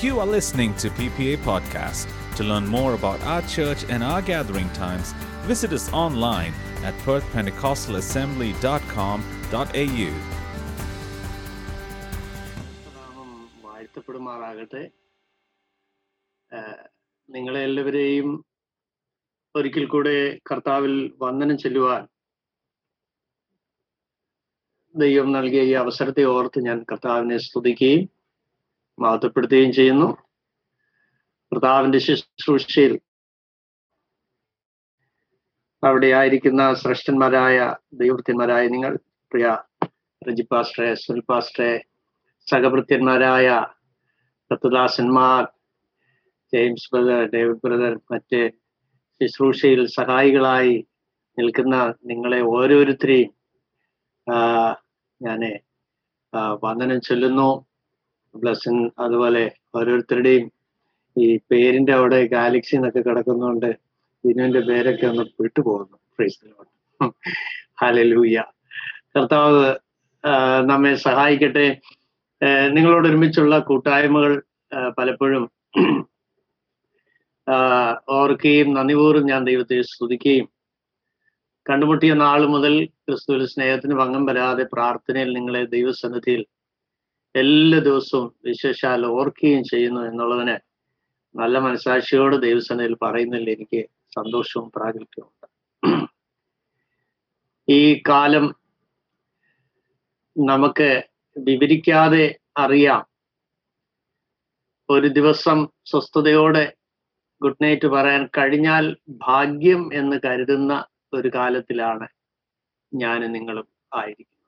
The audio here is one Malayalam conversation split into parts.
You are listening to PPA Podcast. To learn more about our church and our gathering times, visit us online at perthpentecostalassembly.com.au. നാമം വാഴ്ത്തപ്പെടുമാറാകട്ടെ ആഹ് നിങ്ങളെ എല്ലാവരെയും ഒരിക്കൽ കൂടെ കർത്താവിൽ വന്ദനം ചെല്ലുവാൻ ദൈവം നൽകിയ ഈ അവസരത്തെ ഓർത്ത് ഞാൻ കർത്താവിനെ സ്തുതിക്കുകയും മഹത്വപ്പെടുത്തുകയും ചെയ്യുന്നു. കർത്താവിന്റെ ശുശ്രൂഷയിൽ അവിടെ ആയിരിക്കുന്ന ശ്രേഷ്ഠന്മാരായ ദൈവത്തിന്മാരായ നിങ്ങൾ പ്രിയ റജി പാസ്റ്ററെ സുനിൽ പാസ്റ്ററെ സഹഭൃത്യന്മാരായ ദത്തദാസന്മാർ ജെയിംസ് ബ്രദർ ഡേവിഡ് ബ്രദർ മറ്റ് ശുശ്രൂഷയിൽ സഹായികളായി നിൽക്കുന്ന നിങ്ങളെ ഓരോരുത്തരെയും ഞാൻ വന്ദനം ചൊല്ലുന്നു. ബ്ലസ്സിൻ അതുപോലെ ഓരോരുത്തരുടെയും ഈ പേരിന്റെ അവിടെ ഗാലക്സി എന്നൊക്കെ കിടക്കുന്നതുകൊണ്ട് വിനുവിന്റെ പേരൊക്കെ ഒന്ന് വിട്ടുപോകുന്നു. പോകുന്നു ഹാലലൂയ കർത്താവ് നമ്മെ സഹായിക്കട്ടെ. നിങ്ങളോട് ഒരുമിച്ചുള്ള കൂട്ടായ്മകൾ പലപ്പോഴും ഓർക്കുകയും നന്ദിപൂർവം ഞാൻ ദൈവത്തെ സ്തുതിക്കുകയും കണ്ടുമുട്ടിയ നാൾ മുതൽ ക്രിസ്തുവിൽ സ്നേഹത്തിന് ഭംഗം വരാതെ പ്രാർത്ഥനയിൽ നിങ്ങളെ ദൈവസന്നിധിയിൽ എല്ലാ ദിവസവും വിശേഷാൽ ഓർക്കുകയും ചെയ്യുന്നു എന്നുള്ളതിന് നല്ല മനസാക്ഷിയോട് ദൈവസേനയിൽ പറയുന്നതിൽ എനിക്ക് സന്തോഷവും പ്രാഗൽഭ്യമുണ്ട് ഈ കാലം നമുക്ക് വിവരിക്കാതെ അറിയാം. ഒരു ദിവസം സ്വസ്ഥതയോടെ ഗുഡ് നൈറ്റ് പറയാൻ കഴിഞ്ഞാൽ ഭാഗ്യം എന്ന് കരുതുന്ന ഒരു കാലത്തിലാണ് ഞാൻ നിങ്ങളും ആയിരിക്കുന്നത്.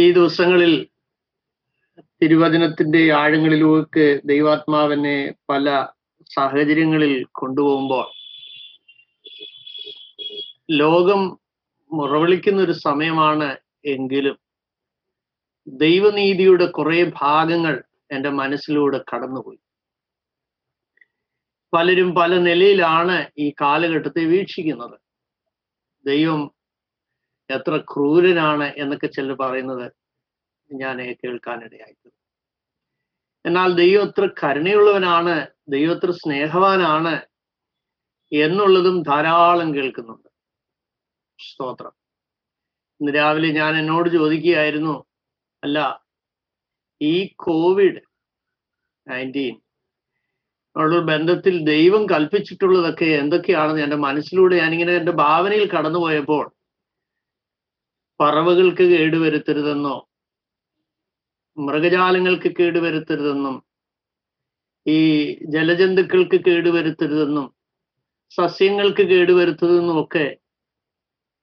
ഈ ദിവസങ്ങളിൽ തിരുവചനത്തിന്റെ ആഴങ്ങളിലേക്ക് ദൈവാത്മാവിനെ പല സാഹചര്യങ്ങളിൽ കൊണ്ടുപോകുമ്പോൾ ലോകം മുറവിളിക്കുന്ന ഒരു സമയമാണ് എങ്കിലും ദൈവനീതിയുടെ കുറെ ഭാഗങ്ങൾ എന്റെ മനസ്സിലൂടെ കടന്നുപോയി. പലരും പല നിലയിലാണ് ഈ കാലഘട്ടത്തെ വീക്ഷിക്കുന്നത്. ദൈവം എത്ര ക്രൂരനാണ് എന്നൊക്കെ ചിലർ പറയുന്നത് ഞാൻ കേൾക്കാനിടയായിട്ടുണ്ട്. എന്നാൽ ദൈവം എത്ര കരുണയുള്ളവനാണ് ദൈവം എത്ര സ്നേഹവാനാണ് എന്നുള്ളതും ധാരാളം കേൾക്കുന്നുണ്ട്. സ്തോത്രം. ഇന്ന് രാവിലെ ഞാൻ എന്നോട് ചോദിക്കുകയായിരുന്നു അല്ല ഈ കോവിഡ് നയന്റീൻ ഉള്ള ബന്ധത്തിൽ ദൈവം കൽപ്പിച്ചിട്ടുള്ളതൊക്കെ എന്തൊക്കെയാണെന്ന്? എന്റെ മനസ്സിലൂടെ ഞാനിങ്ങനെ എന്റെ ഭാവനയിൽ കടന്നുപോയപ്പോൾ പറവകൾക്ക് കേടുവരുത്തരുതെന്നോ മൃഗജാലങ്ങൾക്ക് കേടുവരുത്തരുതെന്നും ഈ ജലജന്തുക്കൾക്ക് കേടുവരുത്തരുതെന്നും സസ്യങ്ങൾക്ക് കേടുവരുത്തതെന്നും ഒക്കെ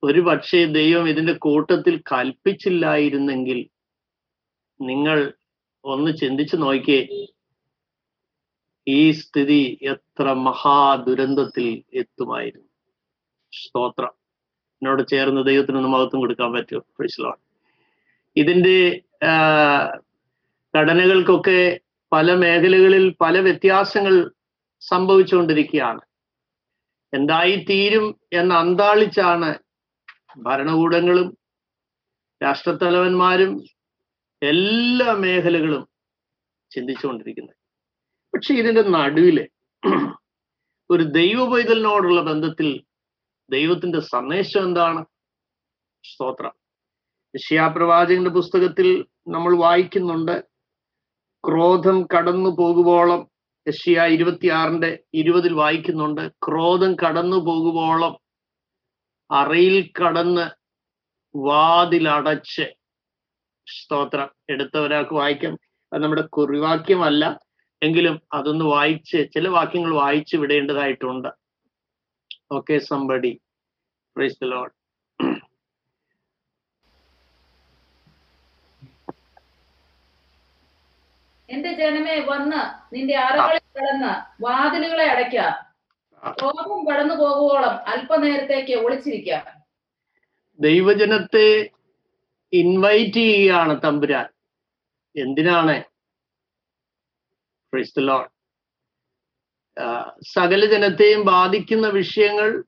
ഒരു പക്ഷേ ദൈവം ഇതിന്റെ കൂട്ടത്തിൽ കൽപ്പിച്ചില്ലായിരുന്നെങ്കിൽ നിങ്ങൾ ഒന്ന് ചിന്തിച്ചു നോക്കിയേ. ഈ സ്ഥിതി എത്ര മഹാദുരന്തത്തിൽ എത്തുമായിരുന്നു. സ്തോത്രം. എന്നോട് ചേർന്ന് ദൈവത്തിനൊന്ന് മഹത്വം കൊടുക്കാൻ പറ്റുമോ? പ്രൈസ് ഇതിന്റെ ഘടനകൾക്കൊക്കെ പല മേഖലകളിൽ പല വ്യത്യാസങ്ങൾ സംഭവിച്ചുകൊണ്ടിരിക്കുകയാണ്. എന്തായി തീരും എന്ന് അന്താളിച്ചാണ് ഭരണകൂടങ്ങളും രാഷ്ട്രത്തലവന്മാരും എല്ലാ മേഖലകളും ചിന്തിച്ചുകൊണ്ടിരിക്കുന്നത്. പക്ഷെ ഇതിന്റെ നടുവിൽ ഒരു ദൈവ പൈതലിനോടുള്ള ബന്ധത്തിൽ ദൈവത്തിന്റെ സന്ദേശം എന്താണ്? സ്തോത്രം. യശയാപ്രവാചകന്റെ പുസ്തകത്തിൽ നമ്മൾ വായിക്കുന്നുണ്ട് ക്രോധം കടന്നു പോകുവോളം. യശയ ഇരുപത്തിയാറിന്റെ ഇരുപതിൽ വായിക്കുന്നുണ്ട് ക്രോധം കടന്നു പോകുവോളം അറയിൽ കടന്ന് വാതിലടച്ച്. സ്തോത്രം. എടുത്ത ഒരാൾക്ക് വായിക്കാം. അത് നമ്മുടെ കുറിവാക്യമല്ല എങ്കിലും അതൊന്ന് വായിച്ച് ചില വാക്യങ്ങൾ വായിച്ച് വിടേണ്ടതായിട്ടുണ്ട്. Okay somebody praise the lord എന്റെ ജനമേ വന്ന് നിന്റെ അറകളിൽ കടന്ന് വാതിലുകളെ അടയ്ക്ക. കോപം കടന്നു പോകുവോളം അല്പനേരത്തേക്ക് ഒളിച്ചിരിക്ക. ദൈവജനത്തെ ഇൻവൈറ്റ് ചെയ്യുകയാണ് തമ്പുരാൻ. എന്തിനാണ്? സകല ജനത്തെയും ബാധിക്കുന്ന വിഷയങ്ങൾ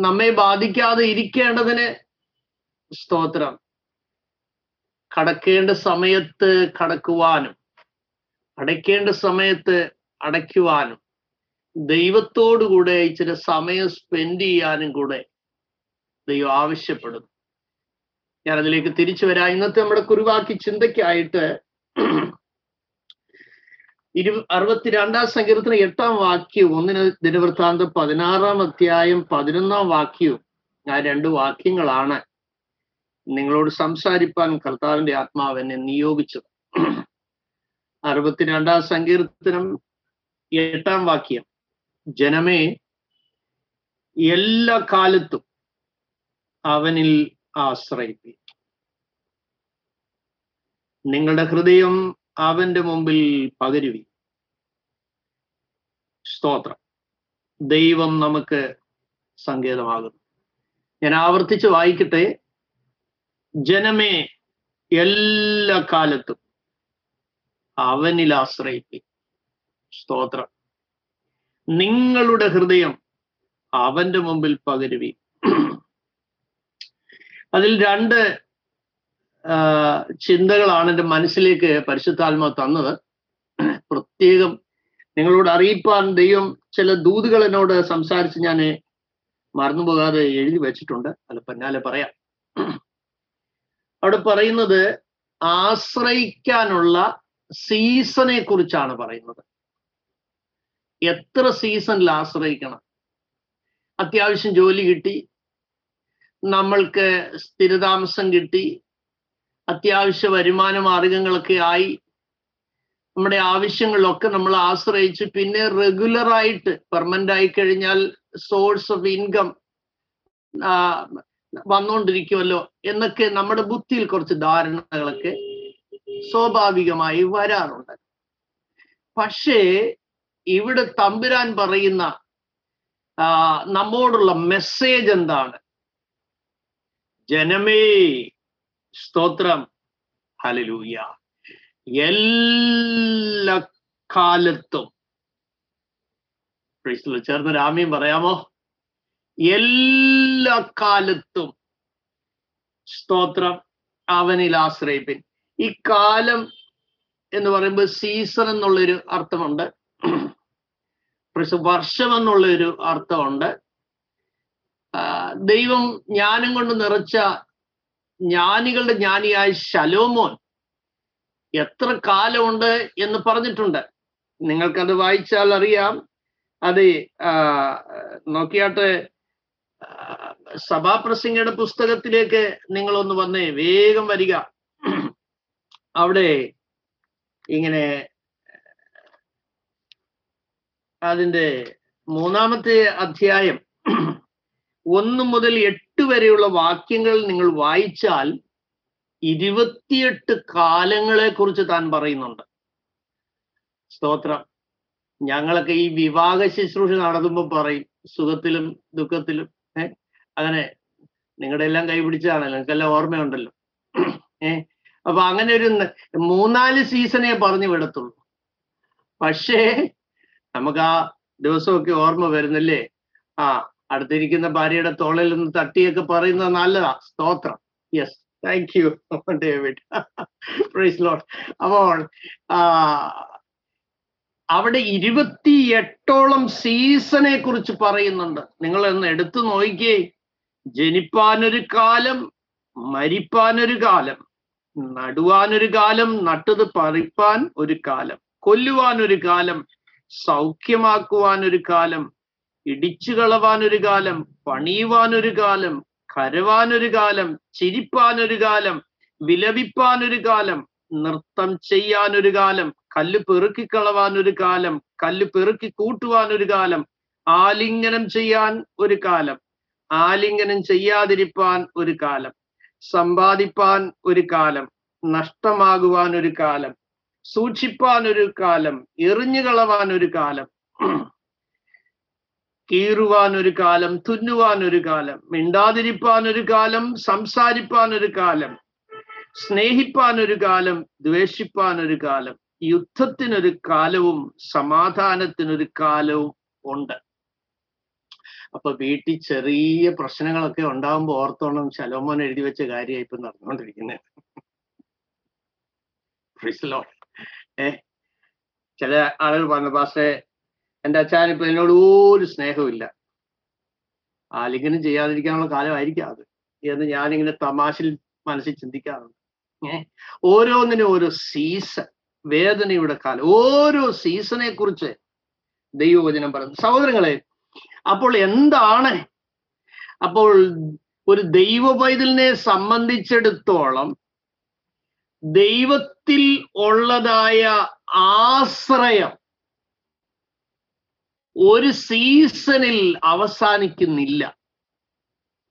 നമ്മെ ബാധിക്കാതെ ഇരിക്കേണ്ടതിന് സ്തോത്രം. കടക്കേണ്ട സമയത്ത് കടക്കുവാനും അടയ്ക്കേണ്ട സമയത്ത് അടയ്ക്കുവാനും ദൈവത്തോടു കൂടെ ഇച്ചിരി സമയം സ്പെൻഡ് ചെയ്യാനും കൂടെ ദൈവം ആവശ്യപ്പെടുന്നു. ഞാൻ അതിലേക്ക് തിരിച്ചു വരാം. ഇന്നത്തെ നമ്മുടെ കുരുവാക്കി ചിന്തയ്ക്കായിട്ട് ഇരു അറുപത്തിരണ്ടാം സങ്കീർത്തന എട്ടാം വാക്യവും ഒന്നിന് ദിനവൃത്താന്തം പതിനാറാം അധ്യായം പതിനൊന്നാം വാക്യവും ആ രണ്ട് വാക്യങ്ങളാണ് നിങ്ങളോട് സംസാരിപ്പാൻ കർത്താവിന്റെ ആത്മാവ് എന്നെ നിയോഗിച്ചത്. അറുപത്തിരണ്ടാം സങ്കീർത്തനം എട്ടാം വാക്യം. ജനമേ എല്ലാ കാലത്തും അവനിൽ ആശ്രയിപ്പി നിങ്ങളുടെ ഹൃദയം അവന്റെ മുമ്പിൽ പകരുവി സ്തോത്രം. ദൈവം നമുക്ക് സങ്കേതമാകുന്നു. ഞാൻ ആവർത്തിച്ച് വായിക്കട്ടെ. ജനമേ എല്ലാ കാലത്തും അവനിൽ ആശ്രയിപ്പി സ്തോത്രം. നിങ്ങളുടെ ഹൃദയം അവന്റെ മുമ്പിൽ പകരുവി അതിൽ രണ്ട് ചിന്തകളാണ് എന്റെ മനസ്സിലേക്ക് പരിശുദ്ധാത്മ തന്നത്. പ്രത്യേകം നിങ്ങളോട് അറിയിപ്പാൻ ദൈവം ചില ദൂതുകൾ എന്നോട് സംസാരിച്ച് ഞാൻ മറന്നു പോകാതെ എഴുതി വെച്ചിട്ടുണ്ട്. അല്ല പിന്നാലെ പറയാം. അവിടെ പറയുന്നത് ആശ്രയിക്കാനുള്ള സീസണെ കുറിച്ചാണ് പറയുന്നത്. എത്ര സീസണിൽ ആശ്രയിക്കണം? അത്യാവശ്യം ജോലി കിട്ടി നമ്മൾക്ക് സ്ഥിരതാമസം കിട്ടി അത്യാവശ്യ വരുമാന മാർഗങ്ങളൊക്കെ ആയി നമ്മുടെ ആവശ്യങ്ങളിലൊക്കെ നമ്മൾ ആശ്രയിച്ച് പിന്നെ റെഗുലറായിട്ട് പെർമനന്റ് ആയി കഴിഞ്ഞാൽ സോഴ്സ് ഓഫ് ഇൻകം വന്നുകൊണ്ടിരിക്കുമല്ലോ എന്നൊക്കെ നമ്മുടെ ബുദ്ധിയിൽ കുറച്ച് ധാരണകളൊക്കെ സ്വാഭാവികമായി വരാറുണ്ട്. പക്ഷേ ഇവിടെ തമ്പുരാൻ പറയുന്ന നമ്മോടുള്ള മെസ്സേജ് എന്താണ്? ജനമേ സ്തോത്രം. ഹലലൂയ എല്ലാ കാലത്തും. ചേർന്ന് രാമ്യം പറയാമോ? എല്ലാ കാലത്തും സ്തോത്രം അവനിൽ ആശ്രയിപ്പിൻ. ഈ കാലം എന്ന് പറയുമ്പോൾ സീസൺ എന്നുള്ളൊരു അർത്ഥമുണ്ട്. വർഷം എന്നുള്ളൊരു അർത്ഥമുണ്ട്. ദൈവം ജ്ഞാനം കൊണ്ട് നിറച്ച ജ്ഞാനികളുടെ ജ്ഞാനിയായ ശലോമോൻ എത്ര കാലമുണ്ട് എന്ന് പറഞ്ഞിട്ടുണ്ട്. നിങ്ങൾക്കത് വായിച്ചാൽ അറിയാം. അത് നോക്കിയാട്ട് സഭാപ്രസംഗയുടെ പുസ്തകത്തിലേക്ക് നിങ്ങളൊന്ന് വന്നേ വേഗം വരിക. അവിടെ ഇങ്ങനെ അതിന്റെ മൂന്നാമത്തെ അധ്യായം ഒന്ന് മുതൽ എട്ട് വരെയുള്ള വാക്യങ്ങൾ നിങ്ങൾ വായിച്ചാൽ ഇരുപത്തിയെട്ട് കാലങ്ങളെ കുറിച്ച് താൻ പറയുന്നുണ്ട്. സ്തോത്രം. ഞങ്ങളൊക്കെ ഈ വിവാഹ ശുശ്രൂഷ നടത്തുമ്പോൾ പറയും സുഖത്തിലും ദുഃഖത്തിലും ഏ? അങ്ങനെ നിങ്ങളുടെ എല്ലാം കൈപിടിച്ചതാണല്ലോ നിങ്ങൾക്കെല്ലാം ഓർമ്മയുണ്ടല്ലോ. ഏ? അപ്പൊ അങ്ങനെ ഒരു മൂന്നാൽ സീസണേ പറഞ്ഞു വിടത്തുള്ളൂ. പക്ഷേ നമുക്ക് ആ ദിവസമൊക്കെ ഓർമ്മ വരുന്നില്ലേ? ആ അടുത്തിരിക്കുന്ന ഭാര്യയുടെ തോളിൽ നിന്ന് തട്ടിയൊക്കെ പറയുന്നത് നല്ലതാ. സ്തോത്രം. Yes thank you David praise lord അപ്പോൾ അവിടെ ഇരുപത്തി എട്ടോളം സീസണെ കുറിച്ച് പറയുന്നുണ്ട്. നിങ്ങൾ ഒന്ന് എടുത്തു നോക്കിയേ. ജനിപ്പാനൊരു കാലം മരിപ്പാനൊരു കാലം നടുവാനൊരു കാലം നട്ടത് പറിപ്പാൻ ഒരു കാലം കൊല്ലുവാനൊരു കാലം സൗഖ്യമാക്കുവാനൊരു കാലം ഇടിച്ചു കളവാൻ ഒരു കാലം പണിയുവാൻ ഒരു കാലം കരവാൻ ഒരു കാലം ചിരിപ്പാൻ ഒരു കാലം വിലപിപ്പാൻ ഒരു കാലം നൃത്തം ചെയ്യാൻ ഒരു കാലം കല്ല് പെറുക്കിക്കളവാൻ ഒരു കാലം കല്ല് പെറുക്കി കൂട്ടുവാൻ ഒരു കാലം ആലിംഗനം ചെയ്യാൻ ഒരു കാലം ആലിംഗനം ചെയ്യാതിരിപ്പാൻ ഒരു കാലം സമ്പാദിപ്പാൻ ഒരു കാലം നഷ്ടമാകുവാൻ ഒരു കാലം സൂക്ഷിപ്പാൻ ഒരു കാലം എറിഞ്ഞു കളവാൻ ഒരു കാലം. കീറുവാൻ ഒരു കാലം തുന്നുവാൻ ഒരു കാലം മിണ്ടാതിരിപ്പാൻ ഒരു കാലം സംസാരിപ്പാൻ ഒരു കാലം സ്നേഹിപ്പാൻ ഒരു കാലം ദ്വേഷിപ്പാൻ ഒരു കാലം യുദ്ധത്തിനൊരു കാലവും സമാധാനത്തിനൊരു കാലവും ഉണ്ട്. അപ്പൊ വീട്ടിൽ ചെറിയ പ്രശ്നങ്ങളൊക്കെ ഉണ്ടാകുമ്പോൾ ഓർത്തോണം ശലോമോൻ എഴുതി വെച്ച കാര്യമായി ഇപ്പൊ നടന്നുകൊണ്ടിരിക്കുന്നത് ഫ്രിസിലോ ഏ ചില ആളുകൾ പറഞ്ഞു പക്ഷേ എന്റെ അച്ഛൻ ഇപ്പൊ എന്നോട് ഒരു സ്നേഹമില്ല ആലിംഗനം ചെയ്യാതിരിക്കാനുള്ള കാലമായിരിക്കാം അത് എന്ന് ഞാനിങ്ങനെ തമാശയിൽ മനസ്സിൽ ചിന്തിക്കാറുണ്ട്. ഏഹ് ഓരോന്നിനും ഓരോ സീസൺ വേദനയുടെ കാലം ഓരോ സീസണെ കുറിച്ച് ദൈവവചനം പറയുന്നു. സഹോദരങ്ങളെ അപ്പോൾ എന്താണ്? അപ്പോൾ ഒരു ദൈവ പൈതലിനെ സംബന്ധിച്ചിടത്തോളം ദൈവത്തിൽ ഉള്ളതായ ആശ്രയം ഒരു സീസണിൽ അവസാനിക്കുന്നില്ല.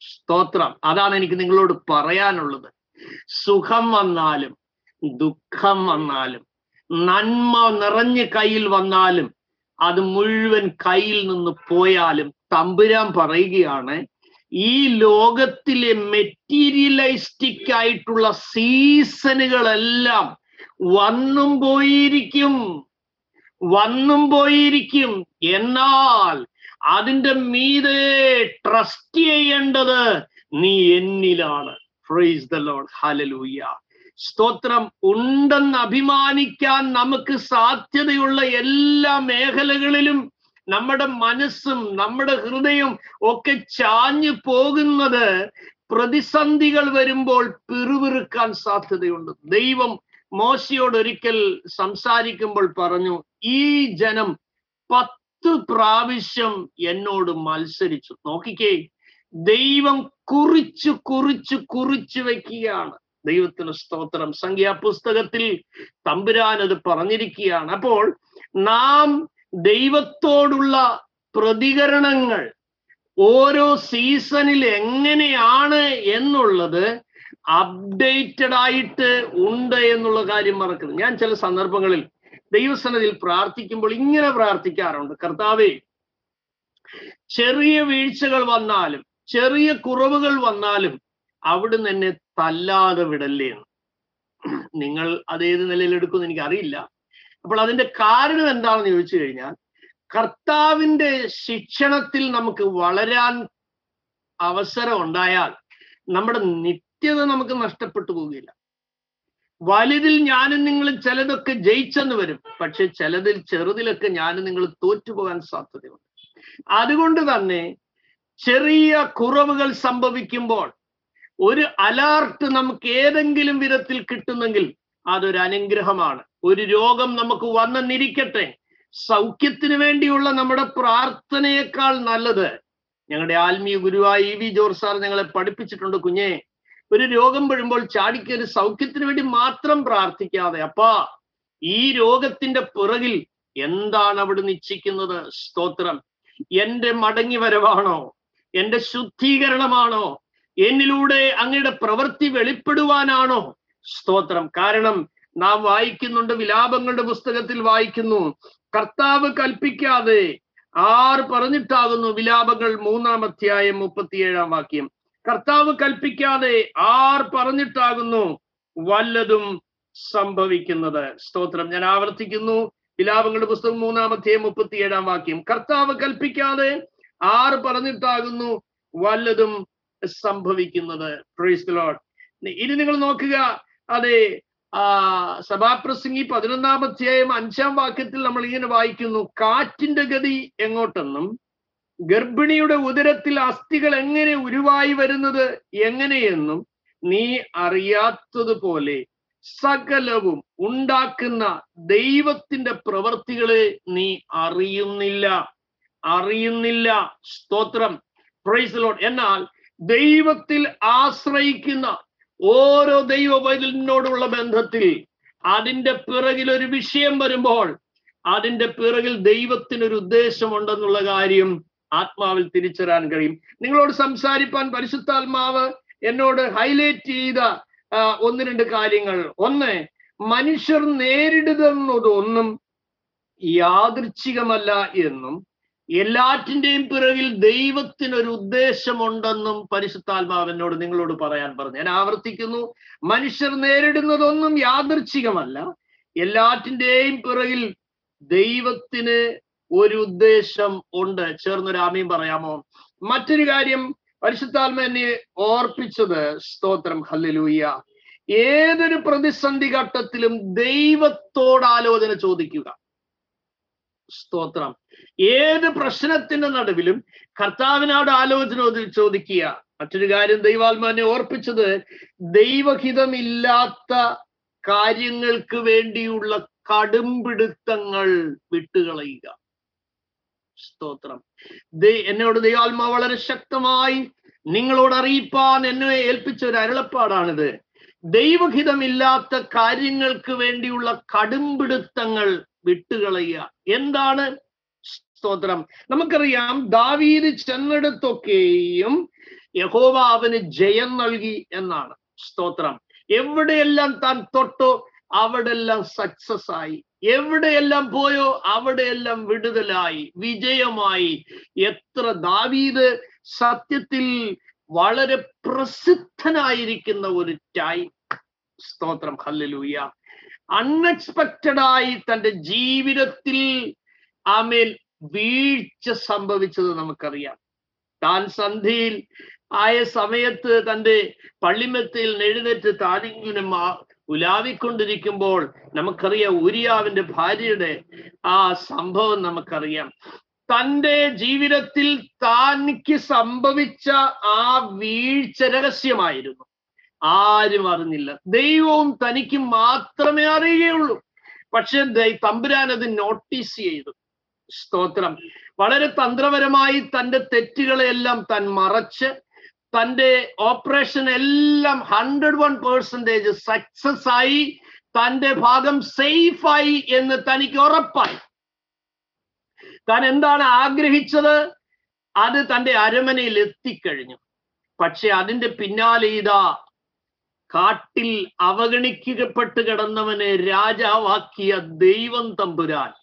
സ്തോത്രം. അതാണ് എനിക്ക് നിങ്ങളോട് പറയാനുള്ളത്. സുഖം വന്നാലും ദുഃഖം വന്നാലും നന്മ നിറഞ്ഞ് കയ്യിൽ വന്നാലും അത് മുഴുവൻ കയ്യിൽ നിന്ന് പോയാലും തമ്പുരാൻ പറയുകയാണ് ഈ ലോകത്തിലെ മെറ്റീരിയലൈസ്റ്റിക് ആയിട്ടുള്ള സീസണുകളെല്ലാം വന്നും പോയിരിക്കും. വന്നും പോയിരിക്കും. എന്നാൽ അതിന്റെ മീതെ ട്രസ്റ്റ് ചെയ്യേണ്ടത് നീ എന്നിലാണ്. ഫ്രീസ് ദ ലോഡ് ഹലലൂയ സ്തോത്രം ഉണ്ടെന്ന് അഭിമാനിക്കാൻ നമുക്ക് സാധ്യതയുള്ള എല്ലാ മേഖലകളിലും നമ്മുടെ മനസ്സും നമ്മുടെ ഹൃദയം ഒക്കെ ചാഞ്ഞു പോകുന്നത് പ്രതിസന്ധികൾ വരുമ്പോൾ പിറുപിറുക്കാൻ സാധ്യതയുണ്ട്. ദൈവം മോശയോട് ഒരിക്കൽ സംസാരിക്കുമ്പോൾ പറഞ്ഞു ഈ ജനം പത്ത് പ്രാവശ്യം എന്നോട് മത്സരിച്ചു. നോക്കിക്കേ ദൈവം കുറിച്ച് കുറിച്ച് കുറിച്ച് വെക്കുകയാണ്. ദൈവത്തിന് സ്തോത്രം. സംഖ്യാപുസ്തകത്തിൽ തമ്പുരാൻ അത് പറഞ്ഞിരിക്കുകയാണ്. അപ്പോൾ നാം ദൈവത്തോടുള്ള പ്രതികരണങ്ങൾ ഓരോ സീസണിൽ എങ്ങനെയാണ് എന്നുള്ളത് അപ്ഡേറ്റഡ് ആയിട്ട് ഉണ്ട് എന്നുള്ള കാര്യം മറക്കരുത്. ഞാൻ ചില സന്ദർഭങ്ങളിൽ ദൈവസനത്തിൽ പ്രാർത്ഥിക്കുമ്പോൾ ഇങ്ങനെ പ്രാർത്ഥിക്കാറുണ്ട്. കർത്താവേ ചെറിയ വീഴ്ചകൾ വന്നാലും ചെറിയ കുറവുകൾ വന്നാലും അവിടുന്ന് എന്നെ തല്ലാതെ വിടല്ലേ നിങ്ങൾ അത് ഏത് നിലയിൽ എനിക്ക് അറിയില്ല അപ്പോൾ അതിന്റെ കാരണം എന്താണെന്ന് ചോദിച്ചു കഴിഞ്ഞാൽ കർത്താവിന്റെ ശിക്ഷണത്തിൽ നമുക്ക് വളരാൻ അവസരം ഉണ്ടായാൽ നമ്മുടെ നിത്യത നമുക്ക് നഷ്ടപ്പെട്ടു പോവുകയില്ല. വലുതിൽ ഞാനും നിങ്ങൾ ചിലതൊക്കെ ജയിച്ചെന്ന് വരും. പക്ഷെ ചിലതിൽ ചെറുതിലൊക്കെ ഞാനും നിങ്ങൾ തോറ്റുപോകാൻ സാധ്യതയുണ്ട്. അതുകൊണ്ട് തന്നെ ചെറിയ കുറവുകൾ സംഭവിക്കുമ്പോൾ ഒരു അലാർട്ട് നമുക്ക് ഏതെങ്കിലും വിധത്തിൽ കിട്ടുന്നെങ്കിൽ അതൊരു അനുഗ്രഹമാണ്. ഒരു രോഗം നമുക്ക് വന്നെന്നിരിക്കട്ടെ. സൗഖ്യത്തിന് വേണ്ടിയുള്ള നമ്മുടെ പ്രാർത്ഥനയേക്കാൾ നല്ലത്. ഞങ്ങളുടെ ആത്മീയ ഗുരുവായ ഇ വി ജോർജ് സാർ ഞങ്ങളെ പഠിപ്പിച്ചിട്ടുണ്ട് കുഞ്ഞെ. ഒരു രോഗം വരുമ്പോൾ ചാടിക്ക് ഒരു സൗഖ്യത്തിന് വേണ്ടി മാത്രം പ്രാർത്ഥിക്കാതെ അപ്പാ ഈ രോഗത്തിന്റെ പിറകിൽ എന്താണ് അവിടെ നിശ്ചയിക്കുന്നത്? സ്തോത്രം. എന്റെ മടങ്ങി വരവാണോ എന്റെ ശുദ്ധീകരണമാണോ? എന്നിലൂടെ അങ്ങയുടെ പ്രവൃത്തി വെളിപ്പെടുവാനാണോ? സ്തോത്രം. കാരണം നാം വായിക്കുന്നുണ്ട് വിലാപങ്ങളുടെ പുസ്തകത്തിൽ വായിക്കുന്നു കർത്താവ് കൽപ്പിക്കാതെ ആർ പറഞ്ഞിട്ടാകുന്നു വിലാപങ്ങൾ മൂന്നാം അധ്യായം മുപ്പത്തിയേഴാം വാക്യം. കർത്താവ് കൽപ്പിക്കാതെ ആർ പറഞ്ഞിട്ടാകുന്നു വല്ലതും സംഭവിക്കുന്നത്. സ്തോത്രം. ഞാൻ ആവർത്തിക്കുന്നു. വിലാപങ്ങളുടെ പുസ്തകം മൂന്നാം അധ്യായം മുപ്പത്തിയേഴാം വാക്യം. കർത്താവ് കൽപ്പിക്കാതെ ആർ പറഞ്ഞിട്ടാകുന്നു വല്ലതും സംഭവിക്കുന്നത്. ലോഡ് ഇനി നിങ്ങൾ നോക്കുക. അതെ ആ സഭാപ്രസംഗി പതിനൊന്നാം അധ്യായം അഞ്ചാം വാക്യത്തിൽ നമ്മൾ ഇങ്ങനെ വായിക്കുന്നു. കാറ്റിന്റെ ഗതി എങ്ങോട്ടെന്നും ഗർഭിണിയുടെ ഉദരത്തിൽ അസ്ഥികൾ എങ്ങനെ ഉരുവായി വരുന്നത് എങ്ങനെയെന്നും നീ അറിയാത്തതുപോലെ സകലവും ഉണ്ടാക്കുന്ന ദൈവത്തിന്റെ പ്രവർത്തികളെ നീ അറിയുന്നില്ല. അറിയുന്നില്ല. സ്തോത്രം. പ്രൈസ് എന്നാൽ ദൈവത്തിൽ ആശ്രയിക്കുന്ന ഓരോ ദൈവ ബന്ധത്തിൽ അതിന്റെ പിറകിൽ ഒരു വിഷയം വരുമ്പോൾ അതിന്റെ പിറകിൽ ദൈവത്തിനൊരു ഉദ്ദേശമുണ്ടെന്നുള്ള കാര്യം ആത്മാവിൽ തിരിച്ചറിയാൻ കഴിയും. നിങ്ങളോട് സംസാരിപ്പാൻ പരിശുദ്ധാത്മാവ് എന്നോട് ഹൈലൈറ്റ് ചെയ്ത ഒന്ന് രണ്ട് കാര്യങ്ങൾ. ഒന്ന് മനുഷ്യർ നേരിടുന്നതൊന്നും യാദൃച്ഛികമല്ല എന്നും എല്ലാറ്റിന്റെയും പിറകിൽ ദൈവത്തിനൊരു ഉദ്ദേശമുണ്ടെന്നും പരിശുദ്ധാത്മാവ് എന്നോട് നിങ്ങളോട് പറയാൻ പറഞ്ഞു. ഞാൻ ആവർത്തിക്കുന്നു മനുഷ്യർ നേരിടുന്നതൊന്നും യാദൃച്ഛികമല്ല. എല്ലാറ്റിന്റെയും പിറകിൽ ദൈവത്തിന് ഒരു ഉദ്ദേശം ഉണ്ട്. ചേർന്നൊരു ആമീം പറയാമോ? മറ്റൊരു കാര്യം പരിശുദ്ധാത്മ എന്നെ ഓർപ്പിച്ചത് സ്തോത്രം ഹല്ലേലൂയ. ഏതൊരു പ്രതിസന്ധി ഘട്ടത്തിലും ദൈവത്തോട് ആലോചന ചോദിക്കുക. സ്തോത്രം. ഏത് പ്രശ്നത്തിന്റെ നടുവിലും കർത്താവിനോട് ആലോചന ചോദിക്കുക. മറ്റൊരു കാര്യം ദൈവാത്മാനെ ഓർപ്പിച്ചത് ദൈവഹിതമില്ലാത്ത കാര്യങ്ങൾക്ക് വേണ്ടിയുള്ള കടുംപിടുത്തങ്ങൾ വിട്ടുകളയുക. സ്തോത്രം. എന്നോട് ദൈവാത്മ വളരെ ശക്തമായി നിങ്ങളോട് അറിയിപ്പാൻ എന്നെ ഏൽപ്പിച്ച ഒരു അരുളപ്പാടാണിത്. ദൈവഹിതമില്ലാത്ത കാര്യങ്ങൾക്ക് വേണ്ടിയുള്ള കടുംപിടുത്തങ്ങൾ വിട്ടുകളയുക. എന്താണ്? സ്തോത്രം. നമുക്കറിയാം ദാവീദ് ചെന്നെടുത്തൊക്കെയും യഹോവ അവന് ജയം നൽകി എന്നാണ്. സ്തോത്രം. എവിടെയെല്ലാം താൻ തൊട്ടോ അവിടെല്ലാം സക്സസ് ആയി. എവിടെയെല്ലാം പോയോ അവിടെയെല്ലാം വിടുതലായി. വിജയമായി. എത്ര ദാവീദ് സത്യത്തിൽ വളരെ പ്രസിദ്ധനായിരിക്കുന്ന ഒരു ടൈം സ്തോത്രം. ഹല്ലലൂയ. അൺഎക്സ്പെക്റ്റഡ് ആയി തന്റെ ജീവിതത്തിൽ ആമേൽ വീഴ്ച സംഭവിച്ചത് നമുക്കറിയാം. താൻ സന്ധിയിൽ ആയ സമയത്ത് തന്റെ പള്ളിമത്തിൽ എഴുന്നേറ്റ് താനിങ്ങനെ ഉലാവിക്കൊണ്ടിരിക്കുമ്പോൾ നമുക്കറിയാം ഉരിയാവിന്റെ ഭാര്യയുടെ ആ സംഭവം നമുക്കറിയാം. തന്റെ ജീവിതത്തിൽ താനിക്ക് സംഭവിച്ച ആ വീഴ്ച രഹസ്യമായിരുന്നു. ആരും അറിഞ്ഞില്ല. ദൈവവും തനിക്ക് മാത്രമേ അറിയുകയുള്ളൂ. പക്ഷെ തമ്പുരാൻ അത് നോട്ടീസ് ചെയ്തു. സ്തോത്രം. വളരെ തന്ത്രപരമായി തന്റെ തെറ്റുകളെല്ലാം താൻ മറച്ച് തന്റെ ഓപ്പറേഷൻ എല്ലാം ഹൺഡ്രഡ് വൺ പേഴ്സന്റേജ് സക്സസ് ആയി തന്റെ ഭാഗം സേഫ് ആയി എന്ന് തനിക്ക് ഉറപ്പായി. താൻ എന്താണ് ആഗ്രഹിച്ചത്? അത് തന്റെ അരമനയിൽ എത്തിക്കഴിഞ്ഞു. പക്ഷെ അതിന്റെ പിന്നാലെ ഇതാ കാട്ടിൽ അവഗണിക്കപ്പെട്ട് കിടന്നവനെ രാജാവാക്കിയ ദൈവം തമ്പുരാൻ.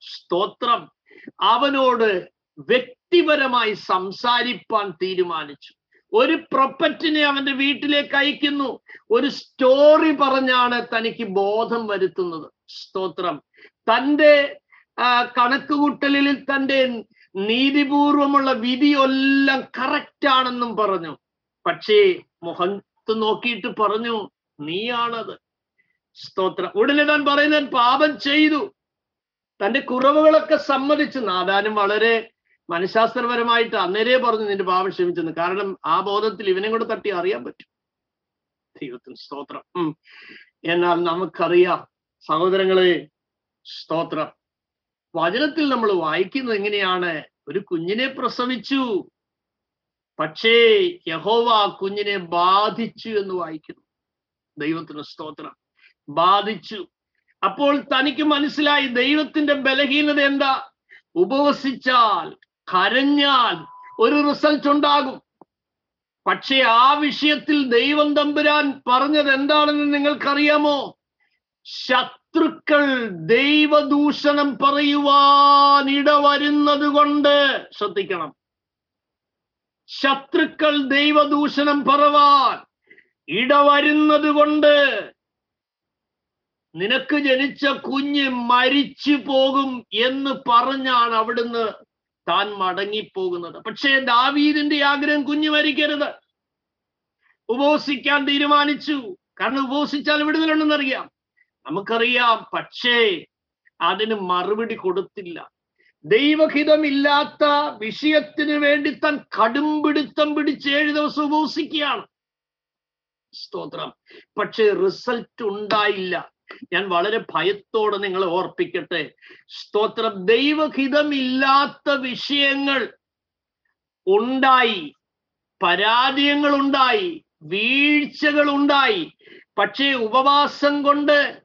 സ്തോത്രം. അവനോട് വ്യക്തിപരമായി സംസാരിപ്പാൻ തീരുമാനിച്ചു. ഒരു പ്രൊപ്പറ്റിനെ അവന്റെ വീട്ടിലേക്ക് അയക്കുന്നു. ഒരു സ്റ്റോറി പറഞ്ഞാണ് തനിക്ക് ബോധം വരുത്തുന്നത്. സ്തോത്രം. തന്റെ കണക്കുകൂട്ടലിൽ തന്റെ നീതിപൂർവമുള്ള വിധിയെല്ലാം കറക്റ്റ് ആണെന്നും പറഞ്ഞു. പക്ഷേ മുഖത്ത് നോക്കിയിട്ട് പറഞ്ഞു നീയാണത്. സ്തോത്രം. ഉടനെ താൻ പറയുന്നത് പാപം ചെയ്തു. തന്റെ കുറവുകളൊക്കെ സമ്മതിച്ചു. നാദാനും വളരെ മനഃശാസ്ത്രപരമായിട്ട് അന്നേരേ പറഞ്ഞു നിന്റെ പാപം ക്ഷമിച്ചെന്ന്. കാരണം ആ ബോധത്തിൽ ഇവനെ കൂടെ തട്ടി അറിയാൻ പറ്റും. ദൈവത്തിന് സ്തോത്രം. എന്നാൽ നമുക്കറിയാം സഹോദരങ്ങളെ സ്തോത്രം. വചനത്തിൽ നമ്മൾ വായിക്കുന്നത് എങ്ങനെയാണ്? ഒരു കുഞ്ഞിനെ പ്രസവിച്ചു. പക്ഷേ യഹോവ കുഞ്ഞിനെ ബാധിച്ചു എന്ന് വായിക്കുന്നു. ദൈവത്തിന് സ്തോത്രം. ബാധിച്ചു. അപ്പോൾ തനിക്ക് മനസ്സിലായി ദൈവത്തിന്റെ ബലഹീനത എന്താ? ഉപവസിച്ചാൽ. കരഞ്ഞാൽ ഒരു റിസൾട്ട് ഉണ്ടാകും. പക്ഷേ ആ വിഷയത്തിൽ ദൈവം തമ്പുരാൻ പറഞ്ഞത് എന്താണെന്ന് നിങ്ങൾക്കറിയാമോ? ശത്രുക്കൾ ദൈവദൂഷണം പറയുവാൻ ഇടവരുന്നത് കൊണ്ട് ശ്രദ്ധിക്കണം. ശത്രുക്കൾ ദൈവദൂഷണം പറവാൻ ഇടവരുന്നത് കൊണ്ട് നിനക്ക് ജനിച്ച കുഞ്ഞ് മരിച്ചു പോകും എന്ന് പറഞ്ഞാണ് അവിടുന്ന് താൻ മടങ്ങിപ്പോകുന്നത്. പക്ഷേ ദാവീദിന്റെ ആഗ്രഹം കുഞ്ഞു മരിക്കരുത്. ഉപവസിക്കാൻ തീരുമാനിച്ചു. കാരണം ഉപവസിച്ചാൽ വിടുതലുണ്ടെന്നറിയാം. നമുക്കറിയാം പക്ഷേ അതിന് മറുപടി കൊടുത്തില്ല. ദൈവഹിതമില്ലാത്ത വിഷയത്തിന് വേണ്ടി താൻ കടും പിടുത്തം പിടിച്ച് ഏഴ് ദിവസം ഉപവസിക്കുകയാണ്. സ്തോത്രം. പക്ഷേ റിസൾട്ട് ഉണ്ടായില്ല. ഞാൻ വളരെ ഭയത്തോടെ നിങ്ങളെ ഓർപ്പിക്കട്ടെ. സ്തോത്രം. ദൈവഹിതമില്ലാത്ത വിഷയങ്ങൾ ഉണ്ടായി. പരാജയങ്ങൾ ഉണ്ടായി വീഴ്ചകൾ ഉണ്ടായി പക്ഷേ ഉപവാസം കൊണ്ട്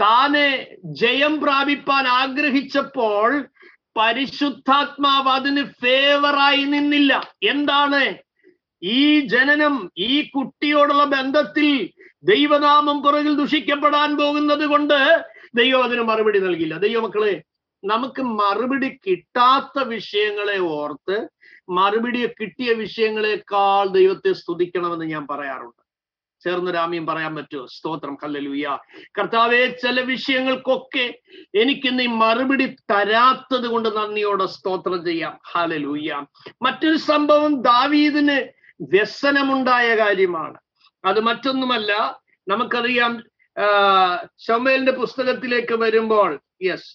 താനെ ജയം പ്രാപിപ്പാൻ ആഗ്രഹിച്ചപ്പോൾ പരിശുദ്ധാത്മാവ് അതിന് ഫേവറായി നിന്നില്ല. എന്താണ്? ഈ ജനനം ഈ കുട്ടിയോടുള്ള ബന്ധത്തിൽ ദൈവനാമം പുറകിൽ ദുഷിക്കപ്പെടാൻ പോകുന്നത് കൊണ്ട് ദൈവം അതിന് മറുപടി നൽകില്ല. ദൈവമക്കളെ നമുക്ക് മറുപടി കിട്ടാത്ത വിഷയങ്ങളെ ഓർത്ത് മറുപടി കിട്ടിയ വിഷയങ്ങളെക്കാൾ ദൈവത്തെ സ്തുതിക്കണമെന്ന് ഞാൻ പറയാറുണ്ട്. ചേർന്ന് രാമ്യം പറയാൻ പറ്റുമോ? സ്തോത്രം കല്ലലൂയ കർത്താവെ ചില വിഷയങ്ങൾക്കൊക്കെ എനിക്ക് നീ മറുപടി തരാത്തത് കൊണ്ട് നന്ദിയോടെ സ്തോത്രം ചെയ്യാം. ഹാലലൂയ മറ്റൊരു സംഭവം ദാവീദിന് വ്യസനമുണ്ടായ കാര്യമാണ്. അത് മറ്റൊന്നുമല്ല നമുക്കറിയാം ഷമേലിന്റെ പുസ്തകത്തിലേക്ക് വരുമ്പോൾ യെസ്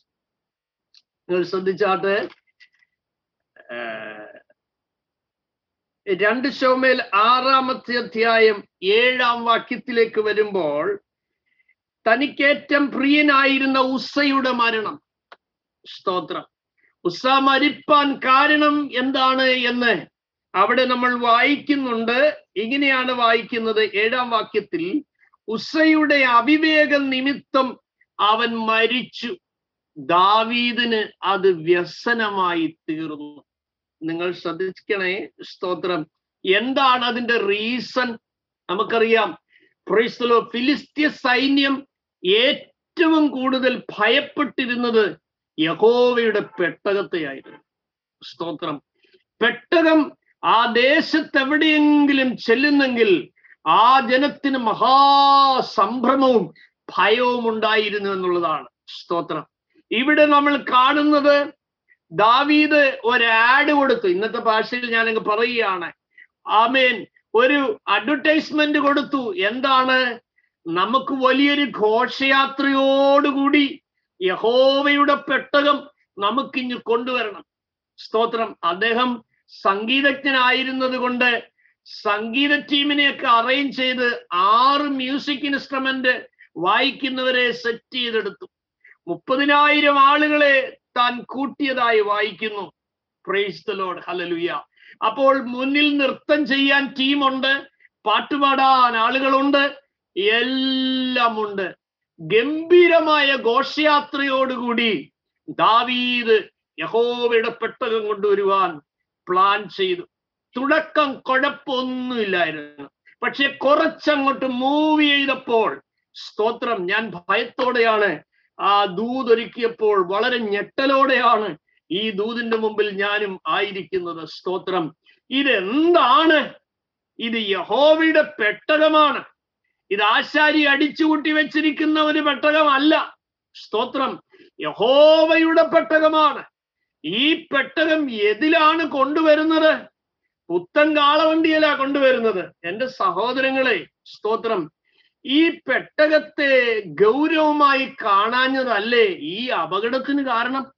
നിങ്ങൾ ശ്രദ്ധിച്ചാട്ട് രണ്ട് ഷോമേൽ ആറാമത്തെ അധ്യായം ഏഴാം വാക്യത്തിലേക്ക് വരുമ്പോൾ തനിക്കേറ്റം പ്രിയനായിരുന്ന ഉസ്സയുടെ മരണം. സ്തോത്രം. ഉസ്സ മരിപ്പാൻ കാരണം എന്താണ് എന്ന് അവിടെ നമ്മൾ വായിക്കുന്നുണ്ട്. ഇങ്ങനെയാണ് വായിക്കുന്നത്? ഏഴാം വാക്യത്തിൽ ഉസയുടെ അവിവേക നിമിത്തം അവൻ മരിച്ചു. ദാവീദിന് അത് വ്യസനമായി തീർന്നു. നിങ്ങൾ ശ്രദ്ധിക്കണേ സ്തോത്രം. എന്താണ് അതിന്റെ റീസൺ നമുക്കറിയാം. ക്രൈസ്തലോ ഫിലിസ്തീയ സൈന്യം ഏറ്റവും കൂടുതൽ ഭയപ്പെട്ടിരുന്നത് യഹോവയുടെ പെട്ടകത്തെയായിരുന്നു. സ്തോത്രം. പെട്ടകം ആ ദേശത്തെവിടെയെങ്കിലും ചെല്ലുന്നെങ്കിൽ ആ ജനത്തിന് മഹാസംഭ്രമവും ഭയവും ഉണ്ടായിരുന്നു എന്നുള്ളതാണ് സ്തോത്രം. ഇവിടെ നമ്മൾ കാണുന്നത് ദാവീദ് ഒരു ആഡ് കൊടുത്തു. ഇന്നത്തെ ഭാഷയിൽ ഞാനങ്ങ് പറയുകയാണ്. ആമേൻ. ഒരു അഡ്വർടൈസ്മെന്റ് കൊടുത്തു. എന്താണ്? നമുക്ക് വലിയൊരു ഘോഷയാത്രയോടുകൂടി യഹോവയുടെ പെട്ടകം നമുക്കിഞ്ഞ് കൊണ്ടുവരണം. സ്തോത്രം. അദ്ദേഹം സംഗീതജ്ഞനായിരുന്നത് കൊണ്ട് സംഗീത ടീമിനെയൊക്കെ അറേഞ്ച് ചെയ്ത് ആറ് മ്യൂസിക് ഇൻസ്ട്രുമെന്റ് വായിക്കുന്നവരെ സെറ്റ് ചെയ്തെടുത്തു. മുപ്പതിനായിരം ആളുകളെ താൻ കൂട്ടിയതായി വായിക്കുന്നു. പ്രൈസ് ദ ലോഡ് ഹലലുയ അപ്പോൾ മുന്നിൽ നൃത്തം ചെയ്യാൻ ടീമുണ്ട്. പാട്ടുപാടാൻ ആളുകളുണ്ട്. എല്ലാം ഉണ്ട് ഗംഭീരമായ ഘോഷയാത്രയോടുകൂടി ദാവീദ് യഹോവയുടെ പെട്ടകം കൊണ്ടുവരുവാൻ പ്ലാൻ ചെയ്തു. തുടക്കം കുഴപ്പമൊന്നുമില്ലായിരുന്നു. പക്ഷെ കുറച്ചങ്ങോട്ട് മൂവ് ചെയ്തപ്പോൾ സ്തോത്രം ഞാൻ ഭയത്തോടെയാണ്. ആ ദൂതൊരുക്കിയപ്പോൾ വളരെ ഞെട്ടലോടെയാണ് ഈ ദൂതിന്റെ മുമ്പിൽ ഞാനും ആയിരിക്കുന്നത്. സ്തോത്രം. ഇതെന്താണ്? ഇത് യഹോവയുടെ പെട്ടകമാണ്. ഇത് ആശാരി അടിച്ചുകൂട്ടി വെച്ചിരിക്കുന്ന ഒരു പെട്ടകമല്ല. സ്തോത്രം. യഹോവയുടെ പെട്ടകമാണ്. ഈ പെട്ടകം എതിലാണ് കൊണ്ടുവരുന്നത്? പുത്തൻ കാളവണ്ടിയല്ല കൊണ്ടുവരുന്നത്. എന്റെ സഹോദരങ്ങളെ സ്തോത്രം. ഈ പെട്ടകത്തെ ഗൗരവമായി കാണാഞ്ഞതല്ലേ ഈ അപകടത്തിന് കാരണം?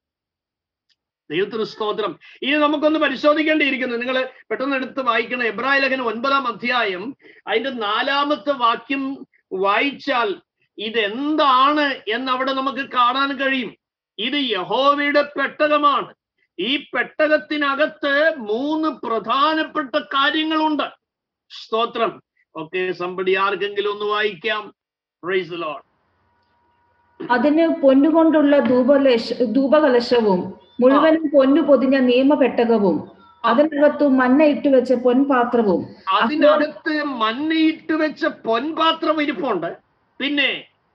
ദൈവത്തിന് സ്തോത്രം. ഇനി നമുക്കൊന്ന് പരിശോധിക്കേണ്ടിയിരിക്കുന്നു. നിങ്ങൾ പെട്ടെന്ന് എടുത്ത് വായിക്കണം. എബ്രാഹിം ലേഖനം ഒൻപതാം അധ്യായം. അതിന്റെ നാലാമത്തെ വാക്യം വായിച്ചാൽ ഇതെന്താണ് എന്ന് അവിടെ നമുക്ക് കാണാൻ കഴിയും. ഇത് യഹോവയുടെ പെട്ടകമാണ്. ഈ പെട്ടകത്തിനകത്ത് മൂന്ന് പ്രധാനപ്പെട്ട കാര്യങ്ങളുണ്ട്. സ്തോത്രം. ഓക്കെ സമ്പടി ആർക്കെങ്കിലും ഒന്ന് വായിക്കാം? പ്രൈസ് ലോഡ് അതിന് പൊന്നുകൊണ്ടുള്ള ധൂപലേശ ധൂപകലശവും മുഴുവനും പൊന്നു പൊതിഞ്ഞ നിയമപെട്ടകവും അതിനകത്തു മഞ്ഞ ഇട്ടു വെച്ച പൊൻപാത്രവും. അതിനകത്ത് മണ്ണയിട്ട് വെച്ച പൊൻപാത്രം ഇരിപ്പുണ്ട്. പിന്നെ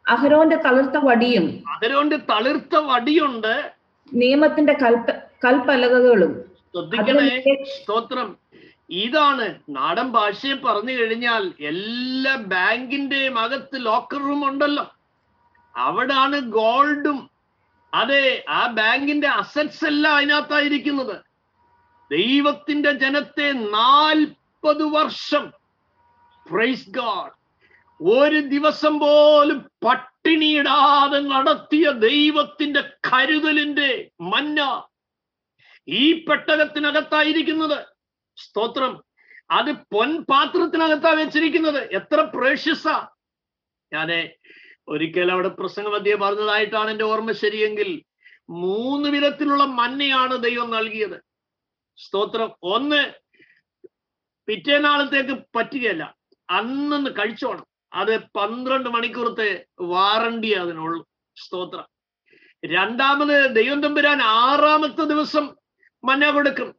അഹരോന്റെ തളിർത്ത വടിയും അഹരോന്റെ തളിർത്ത വടിയുണ്ട്. നിയമത്തിന്റെ കൽപ്പ കൽപ്പലകകളും ശ്രദ്ധിക്കണേ സ്തോത്രം. ഇതാണ് നാടൻ ഭാഷയെ പറഞ്ഞു കഴിഞ്ഞാൽ എല്ലാ ബാങ്കിന്റെയും അകത്ത് ലോക്കർ റൂം ഉണ്ടല്ലോ. അവിടാണ് ഗോൾഡും അതെ ആ ബാങ്കിന്റെ അസറ്റ്സ് എല്ലാം അതിനകത്തായിരിക്കുന്നത്. ദൈവത്തിന്റെ ജനത്തെ നാൽപ്പത് വർഷം. പ്രൈസ് ഗാഡ് ഒരു ദിവസം പോലും പട്ടിണിയിടാതെ നടത്തിയ ദൈവത്തിന്റെ കരുതലിന്റെ മന്ന ഈ പെട്ടകത്തിനകത്തായിരിക്കുന്നത്. സ്തോത്രം. അത് പൊൻപാത്രത്തിനകത്താ വെച്ചിരിക്കുന്നത്. എത്ര പ്രേഷ്യസ. ഞാൻ ഒരിക്കൽ അവിടെ പ്രസംഗമധ്യേ പറഞ്ഞതായിട്ടാണ് എന്റെ ഓർമ്മ ശരിയെങ്കിൽ മൂന്ന് വിധത്തിലുള്ള മന്നയാണ് ദൈവം നൽകിയത്. സ്തോത്രം. ഒന്ന് പിറ്റേനാളത്തേക്ക് പറ്റുകയല്ല. അന്നൊന്ന് കഴിച്ചോണം. അത് പന്ത്രണ്ട് മണിക്കൂറത്തെ വാറണ്ടി അതിനുള്ളൂ സ്തോത്രം. രണ്ടാമത് ദൈവം തമ്പുരാൻ ആറാമത്തെ ദിവസം മഞ്ഞ കൊടുക്കും.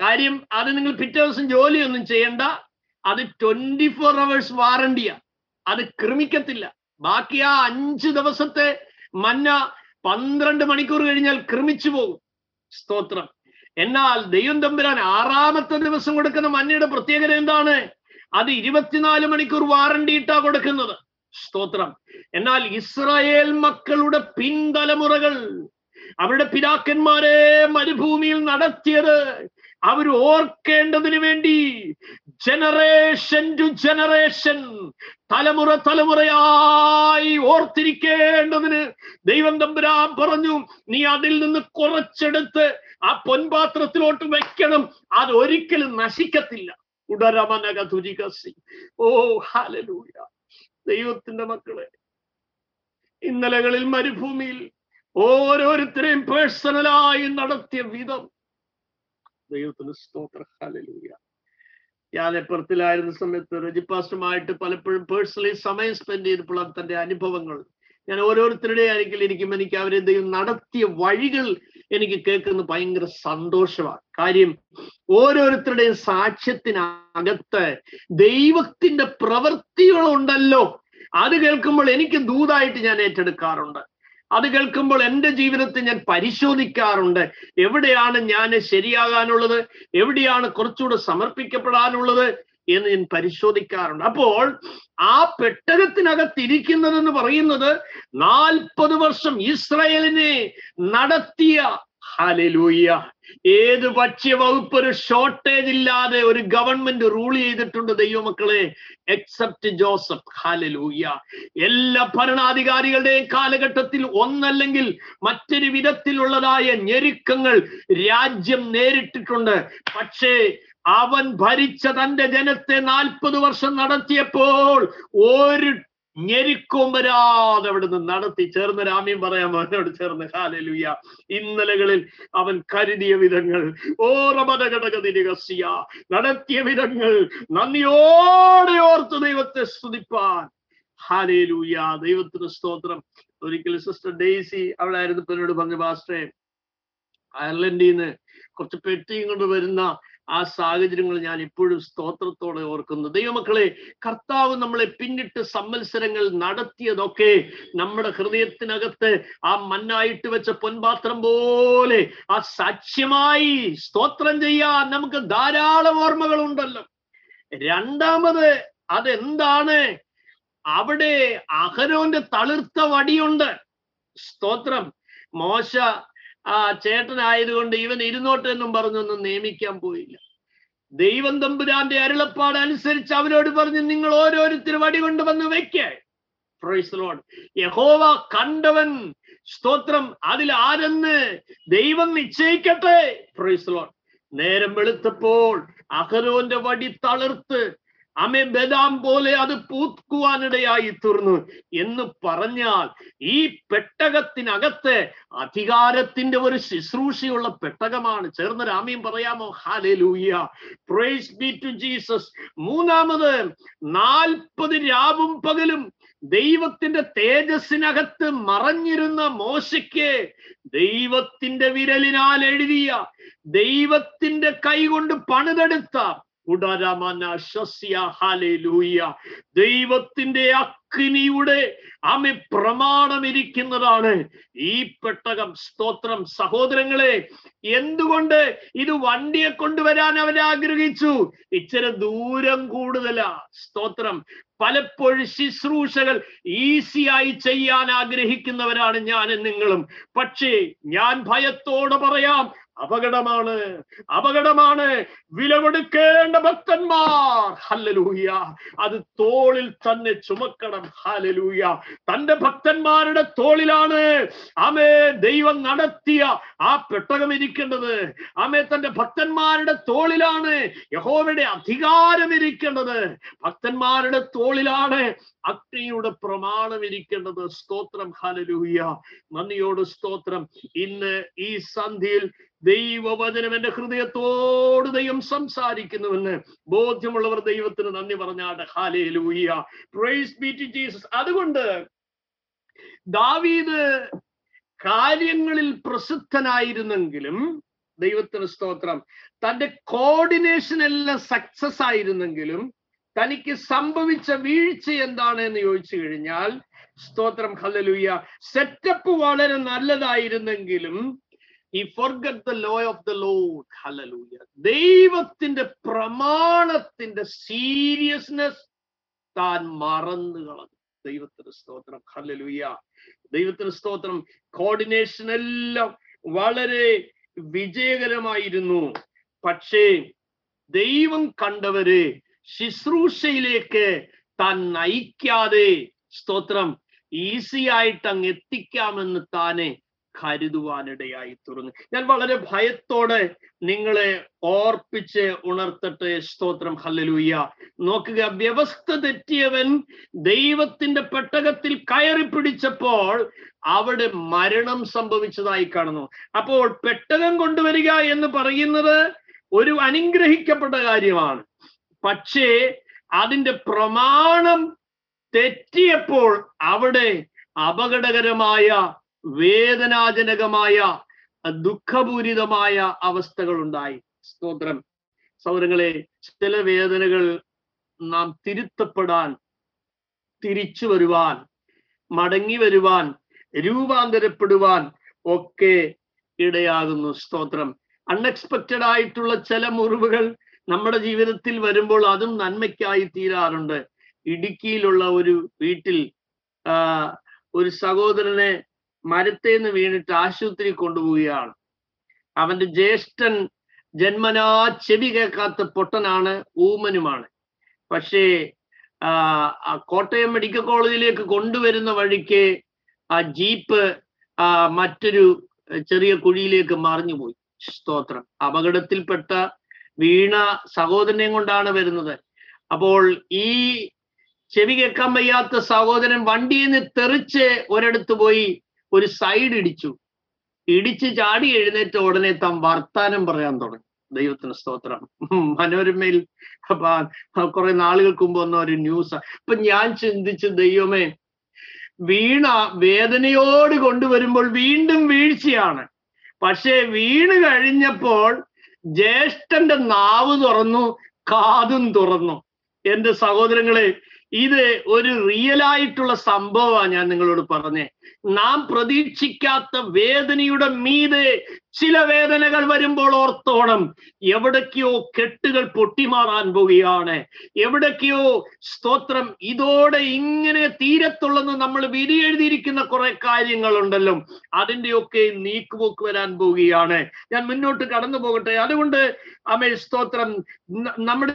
കാര്യം അത് നിങ്ങൾ പിറ്റേ ദിവസം ജോലിയൊന്നും ചെയ്യണ്ട. അത് ട്വന്റി ഫോർ അവേഴ്സ് വാറണ്ടിയാ. അത് ക്രമിക്കത്തില്ല. ബാക്കി ആ അഞ്ച് ദിവസത്തെ മഞ്ഞ പന്ത്രണ്ട് മണിക്കൂർ കഴിഞ്ഞാൽ ക്രമിച്ചു പോകും. സ്തോത്രം. എന്നാൽ ദൈവം തമ്പുരാൻ ആറാമത്തെ ദിവസം കൊടുക്കുന്ന മഞ്ഞയുടെ പ്രത്യേകത എന്താണ്? അത് ഇരുപത്തിനാല് മണിക്കൂർ വാറണ്ടി ഇട്ടാ കൊടുക്കുന്നത്. സ്തോത്രം. എന്നാൽ ഇസ്രായേൽ മക്കളുടെ പിൻതലമുറകൾ അവരുടെ പിതാക്കന്മാരെ മരുഭൂമിയിൽ നടത്തിയത് അവർ ഓർക്കേണ്ടതിന് വേണ്ടി ജനറേഷൻ ടു ജനറേഷൻ തലമുറ തലമുറയായി ഓർത്തിരിക്കേണ്ടതിന് ദൈവം തമ്പുരാൻ പറഞ്ഞു നീ അതിൽ നിന്ന് കുറച്ചെടുത്ത് ആ പൊൻപാത്രത്തിലോട്ട് വെക്കണം അത് ഒരിക്കലും നശിക്കത്തില്ല. ഉടരമനക തുരികസി ഓ ഹാലലൂയ ദൈവത്തിന്റെ മക്കളെ ഇന്നലകളിൽ മരുഭൂമിയിൽ ഓരോരുത്തരെയും പേഴ്സണലായി നടത്തിയ വിധം. ദൈവത്തിന് സ്തോത്ര. ഹാലലൂയ ഞാൻ എപ്പുറത്തിലായിരുന്ന സമയത്ത് രജിപ്പാസ്റ്ററുമായിട്ട് പലപ്പോഴും പേഴ്സണലി സമയം സ്പെൻഡ് ചെയ്തപ്പോൾ തന്റെ അനുഭവങ്ങൾ. ഞാൻ ഓരോരുത്തരുടെ ആയിരിക്കും എനിക്ക് അവരെ നടത്തിയ വഴികൾ എനിക്ക് കേൾക്കുന്നത് ഭയങ്കര സന്തോഷമാണ്. കാര്യം ഓരോരുത്തരുടെയും സാക്ഷ്യത്തിനകത്ത് ദൈവത്തിന്റെ പ്രവൃത്തികളുണ്ടല്ലോ. അത് കേൾക്കുമ്പോൾ എനിക്ക് ദൂതായിട്ട് ഞാൻ ഏറ്റെടുക്കാറുണ്ട്. അത് കേൾക്കുമ്പോൾ എന്റെ ജീവിതത്തെ ഞാൻ പരിശോധിക്കാറുണ്ട്. എവിടെയാണ് ഞാൻ ശരിയാകാനുള്ളത്? എവിടെയാണ് കുറച്ചുകൂടെ സമർപ്പിക്കപ്പെടാനുള്ളത്? എന്ന് ഞാൻ പരിശോധിക്കാറുണ്ട്. അപ്പോൾ ആ പെട്ടകത്തിനകത്തിരിക്കുന്നതെന്ന് പറയുന്നത് നാൽപ്പത് വർഷം ഇസ്രയേലിനെ നടത്തിയ ഹലലൂയ്യ ഏത് ഭക്ഷ്യവകുപ്പ് ഒരു ഷോർട്ടേജ് ഇല്ലാതെ ഒരു ഗവൺമെന്റ് റൂൾ ചെയ്തിട്ടുണ്ട് ദൈവമക്കളെ? Except Joseph. ഹാലലൂയ്യ എല്ലാ ഭരണാധികാരികളുടെയും കാലഘട്ടത്തിൽ ഒന്നല്ലെങ്കിൽ മറ്റൊരു വിധത്തിലുള്ളതായ ഞെരുക്കങ്ങൾ രാജ്യം നേരിട്ടിട്ടുണ്ട്. പക്ഷേ അവൻ ഭരിച്ച തന്റെ ജനത്തെ നാൽപ്പത് വർഷം നടത്തിയപ്പോൾ ഒരു ഞെരുക്കവും വരാതെ അവിടുന്ന് നടത്തി. ചേർന്ന് രാമ്യം പറയാം അവനോട് ചേർന്ന് ഹാലലുയ്യ ഇന്നലകളിൽ അവൻ കരുതിയ വിധങ്ങൾ ഓറമതഘടകതിരികസിയ നടത്തിയ വിധങ്ങൾ നന്ദിയോടെ ഓർത്ത് ദൈവത്തെ സ്തുതിപ്പാൻ. ഹാലേലൂയ ദൈവത്തിന് സ്തോത്രം. ഒരിക്കലും സിസ്റ്റർ ഡെയ്സി അവിടെ ആയിരുന്നു എന്നോട് പറഞ്ഞു പാസ്റ്റേ അയർലൻഡിൽ നിന്ന് കുറച്ച് പെട്ടിയും കൊണ്ട് വരുന്ന ആ സാഹചര്യങ്ങൾ ഞാൻ ഇപ്പോഴും സ്തോത്രത്തോടെ ഓർക്കുന്നു. ദൈവമക്കളെ കർത്താവ് നമ്മളെ പിന്നിട്ട് സമ്മത്സരങ്ങൾ നടത്തിയതൊക്കെ നമ്മുടെ ഹൃദയത്തിനകത്ത് ആ മണ്ണായിട്ട് വെച്ച പൊൻപാത്രം പോലെ ആ സാക്ഷ്യമായി സ്തോത്രം ചെയ്യാൻ നമുക്ക് ധാരാളം ഓർമ്മകൾ ഉണ്ടല്ലോ രണ്ടാമത് അതെന്താണ്? അവിടെ അഹരോന്റെ തളിർത്ത വടിയുണ്ട്. സ്തോത്രം. മോശ ആ ചേട്ടനായതുകൊണ്ട് ഇവൻ ഇരുന്നോട്ടെ എന്നും പറഞ്ഞൊന്നും നിയമിക്കാൻ പോയില്ല. ദൈവം തമ്പുരാന്റെ അരുളപ്പാട് അനുസരിച്ച് അവരോട് പറഞ്ഞു നിങ്ങൾ ഓരോരുത്തരും വടി കൊണ്ട് വന്ന് വെക്കേ. യഹോവ കണ്ടവൻ സ്തോത്രം അതിൽ ആരെന്ന് ദൈവം നിശ്ചയിക്കട്ടെ. നേരം വെളുത്തപ്പോൾ അഹരോന്റെ വടി തളിർത്ത് അമേ ബദാം പോലെ അത് പൂക്കുവാനിടയായി തീർന്നു എന്ന് പറഞ്ഞാൽ ഈ പെട്ടകത്തിനകത്ത് അധികാരത്തിന്റെ ഒരു ശുശ്രൂഷയുള്ള പെട്ടകമാണ്. ചേർന്ന രാമയും പറയാമോ? ഹാലേ ലൂയ പ്രൈസ് ബി ടു ജീസസ് മൂന്നാമത് നാൽപ്പത് രാവും പകലും ദൈവത്തിന്റെ തേജസ്സിനകത്ത് മറഞ്ഞിരുന്ന മോശയ്ക്ക് ദൈവത്തിന്റെ വിരലിനാൽ എഴുതിയ ദൈവത്തിന്റെ കൈകൊണ്ട് പണിതെടുത്ത ദൈവത്തിന്റെ അഗ്നിയുടെ അമി പ്രമാണം ഇരിക്കുന്നതാണ് ഈ പെട്ടകം. സ്തോത്രം. സഹോദരങ്ങളെ എന്തുകൊണ്ട് ഇത് വണ്ടിയെ കൊണ്ടുവരാൻ അവർ ആഗ്രഹിച്ചു? ഇച്ചിരി ദൂരം കൂടുതലാ. സ്തോത്രം. പലപ്പോഴും ശുശ്രൂഷകൾ ഈസിയായി ചെയ്യാൻ ആഗ്രഹിക്കുന്നവരാണ് ഞാനും നിങ്ങളും. പക്ഷേ ഞാൻ ഭയത്തോടെ പറയാം അപകടമാണ് അപകടമാണ്. വിലകൊടുക്കേണ്ട ഭക്തന്മാർ. ഹല്ലലൂയ അത് തോളിൽ തന്നെ ചുമക്കണം. ഹല്ലലൂഹിയ തന്റെ ഭക്തന്മാരുടെ തോളിലാണ് ആമേ ദൈവം നടത്തിയ ആ പെട്ടകം ഇരിക്കേണ്ടത്. ആമേ തന്റെ ഭക്തന്മാരുടെ തോളിലാണ് യഹോവയുടെ അധികാരം ഇരിക്കേണ്ടത്. ഭക്തന്മാരുടെ തോളിലാണ് അഗ്നിയുടെ പ്രമാണം ഇരിക്കേണ്ടത്. സ്തോത്രം. ഹലലൂയ നന്ദിയോട് സ്തോത്രം. ഇന്ന് ഈ സന്ധ്യയിൽ ദൈവവചനം എന്റെ ഹൃദയത്തോട് ദൈവം സംസാരിക്കുന്നുവെന്ന് ബോധ്യമുള്ളവർ ദൈവത്തിന് നന്ദി പറഞ്ഞാട് ഹാലേ ലൂയ ജീസസ് അതുകൊണ്ട് ദാവീദ് കാര്യങ്ങളിൽ പ്രസിദ്ധനായിരുന്നെങ്കിലും ദൈവത്തിന് സ്തോത്രം തന്റെ കോർഡിനേഷൻ എല്ലാം സക്സസ് ആയിരുന്നെങ്കിലും തനിക്ക് സംഭവിച്ച വീഴ്ച എന്താണ് എന്ന് ചോദിച്ചു കഴിഞ്ഞാൽ സ്തോത്രം ഹലലുയ്യ സെറ്റപ്പ് വളരെ നല്ലതായിരുന്നെങ്കിലും ഈ forget the law of the lord hallelujah ദൈവത്തിന്റെ പ്രമാണത്തിന്റെ സീരിയസ്നെസ് താൻ മറന്നു കളഞ്ഞു. ദൈവത്തിന്റെ സ്തോത്രം. ഹലലൂയ ദൈവത്തിന് സ്തോത്രം കോർഡിനേഷൻ എല്ലാം വളരെ വിജയകരമായിരുന്നു. പക്ഷേ ദൈവം കണ്ടവര് ശുശ്രൂഷയിലേക്ക് താൻ നയിക്കാതെ സ്തോത്രം ഈസി ആയിട്ട് അങ്ങ് എത്തിക്കാമെന്ന് താനെ കരുതുവാനിടയായി തുറന്നു. ഞാൻ വളരെ ഭയത്തോടെ നിങ്ങളെ ഓർപ്പിച്ച് ഉണർത്തട്ടെ. സ്തോത്രം. ഹല്ലലൂയ. നോക്കുക വ്യവസ്ഥ തെറ്റിയവൻ ദൈവത്തിന്റെ പെട്ടകത്തിൽ കയറി പിടിച്ചപ്പോൾ അവിടെ മരണം സംഭവിച്ചതായി കാണുന്നു. അപ്പോൾ പെട്ടകം കൊണ്ടുവരിക എന്ന് പറയുന്നത് ഒരു അനുഗ്രഹിക്കപ്പെട്ട കാര്യമാണ്. പക്ഷേ അതിന്റെ പ്രമാണം തെറ്റിയപ്പോൾ അവിടെ അപകടകരമായ വേദനാജനകമായ ദുഃഖപൂരിതമായ അവസ്ഥകൾ ഉണ്ടായി സ്തോത്രം. സൗരങ്ങളെ ചില വേദനകൾ നാം തിരുത്തപ്പെടാൻ തിരിച്ചു വരുവാൻ മടങ്ങി വരുവാൻ രൂപാന്തരപ്പെടുവാൻ ഒക്കെ ഇടയാകുന്നു. സ്തോത്രം. അൺഎക്സ്പെക്റ്റഡ് ആയിട്ടുള്ള ചില മുറിവുകൾ നമ്മുടെ ജീവിതത്തിൽ വരുമ്പോൾ അതും നന്മയ്ക്കായി തീരാറുണ്ട്. ഇടുക്കിയിലുള്ള ഒരു വീട്ടിൽ ഒരു സഹോദരനെ മരത്തേന്ന് വീണിട്ട് ആശുപത്രി കൊണ്ടുപോവുകയാണ്. അവന്റെ ജ്യേഷ്ഠൻ ജന്മനാ ചെവി കേൾക്കാത്ത പൊട്ടനാണ് ഊമനുമാണ്. പക്ഷേ കോട്ടയം മെഡിക്കൽ കോളേജിലേക്ക് കൊണ്ടുവരുന്ന വഴിക്ക് ആ ജീപ്പ് മറ്റൊരു ചെറിയ കുഴിയിലേക്ക് മറിഞ്ഞുപോയി. സ്തോത്രം. അപകടത്തിൽപ്പെട്ട വീണ സഹോദരനെയും കൊണ്ടാണ് വരുന്നത്. അപ്പോൾ ഈ ചെവി കേൾക്കാൻ വയ്യാത്ത സഹോദരൻ വണ്ടിയിൽ നിന്ന് തെറിച്ച് ഒരിടത്ത് പോയി ഒരു സൈഡ് ഇടിച്ചു. ഇടിച്ച് ചാടി എഴുന്നേറ്റ ഉടനെ താൻ വർത്താനം പറയാൻ തുടങ്ങി. ദൈവത്തിന് സ്തോത്രം. മനോരമയിൽ കുറെ നാളുകൾക്ക് മുമ്പ് വന്ന ഒരു ന്യൂസ് അപ്പൊ ഞാൻ ചിന്തിച്ച് ദൈവമേ വീണ വേദനയോട് കൊണ്ടുവരുമ്പോൾ വീണ്ടും വീഴ്ചയാണ്. പക്ഷേ വീണ് കഴിഞ്ഞപ്പോൾ ജ്യേഷ്ഠന്റെ നാവ് തുറന്നു കാതും തുറന്നു. എന്റെ സഹോദരങ്ങളെ ഇത് ഒരു റിയൽ ആയിട്ടുള്ള സംഭവമാണ് ഞാൻ നിങ്ങളോട് പറഞ്ഞേ. നാം പ്രതീക്ഷിക്കാത്ത വേദനയുടെ മീതെ ചില വേദനകൾ വരുമ്പോൾ ഓർത്തോണം. എവിടേക്കോ കെട്ടുകൾ പൊട്ടിമാറാൻ പോവുകയാണ്. എവിടേക്കോ സ്തോത്രം ഇതോടെ ഇങ്ങനെ തീരത്തുള്ളെന്ന് നമ്മൾ വിധി എഴുതിയിരിക്കുന്ന കുറെ കാര്യങ്ങളുണ്ടല്ലോ. അതിന്റെയൊക്കെ നീക്കുപോക്ക് വരാൻ പോവുകയാണ്. ഞാൻ മുന്നോട്ട് കടന്നു പോകട്ടെ അതുകൊണ്ട് അമേ സ്തോത്രം നമ്മുടെ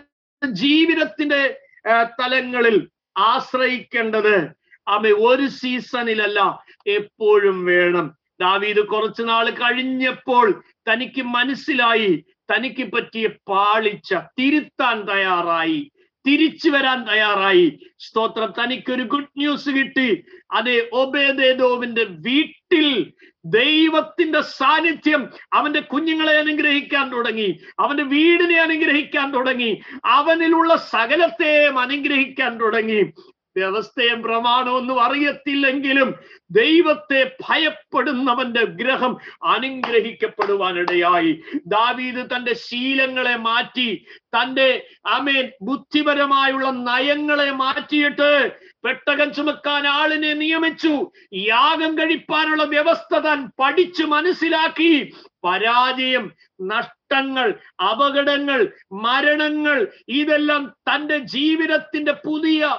ജീവിതത്തിന്റെ തലങ്ങളിൽ ആശ്രയിക്കേണ്ടത് അമ്മ ഒരു സീസണിലല്ല എപ്പോഴും വേണം. ദാവീദ് കുറച്ചു നാൾ കഴിഞ്ഞപ്പോൾ തനിക്ക് മനസ്സിലായി തനിക്ക് പറ്റിയ പാളിച്ച തിരുത്താൻ തയ്യാറായി. തിരിച്ചു വരാൻ തയ്യാറായി. സ്തോത്രം. തനിക്കൊരു ഗുഡ് ന്യൂസ് കിട്ടി. അതെ ഒബേദേദോവിന്റെ വീട്ടിൽ ദൈവത്തിന്റെ സാന്നിധ്യം അവന്റെ കുഞ്ഞുങ്ങളെ അനുഗ്രഹിക്കാൻ തുടങ്ങി. അവന്റെ വീടിനെ അനുഗ്രഹിക്കാൻ തുടങ്ങി. അവനിലുള്ള സകലത്തെയും അനുഗ്രഹിക്കാൻ തുടങ്ങി. വ്യവസ്ഥയും പ്രമാണമൊന്നും അറിയത്തില്ലെങ്കിലും ദൈവത്തെ ഭയപ്പെടുന്നവന്റെ ഗ്രഹം അനുഗ്രഹിക്കപ്പെടുവാനിടയായി. ദാവീദ് തന്റെ ശീലങ്ങളെ മാറ്റി തന്റെ അമേൻ ബുദ്ധിപരമായുള്ള നയങ്ങളെ മാറ്റിയിട്ട് പെട്ടകം ചുമക്കാൻ ആളിനെ നിയമിച്ചു. യാഗം കഴിപ്പാനുള്ള വ്യവസ്ഥ താൻ പഠിച്ചു മനസ്സിലാക്കി. പരാജയം നഷ്ടങ്ങൾ അപകടങ്ങൾ മരണങ്ങൾ ഇതെല്ലാം തന്റെ ജീവിതത്തിന്റെ പുതിയ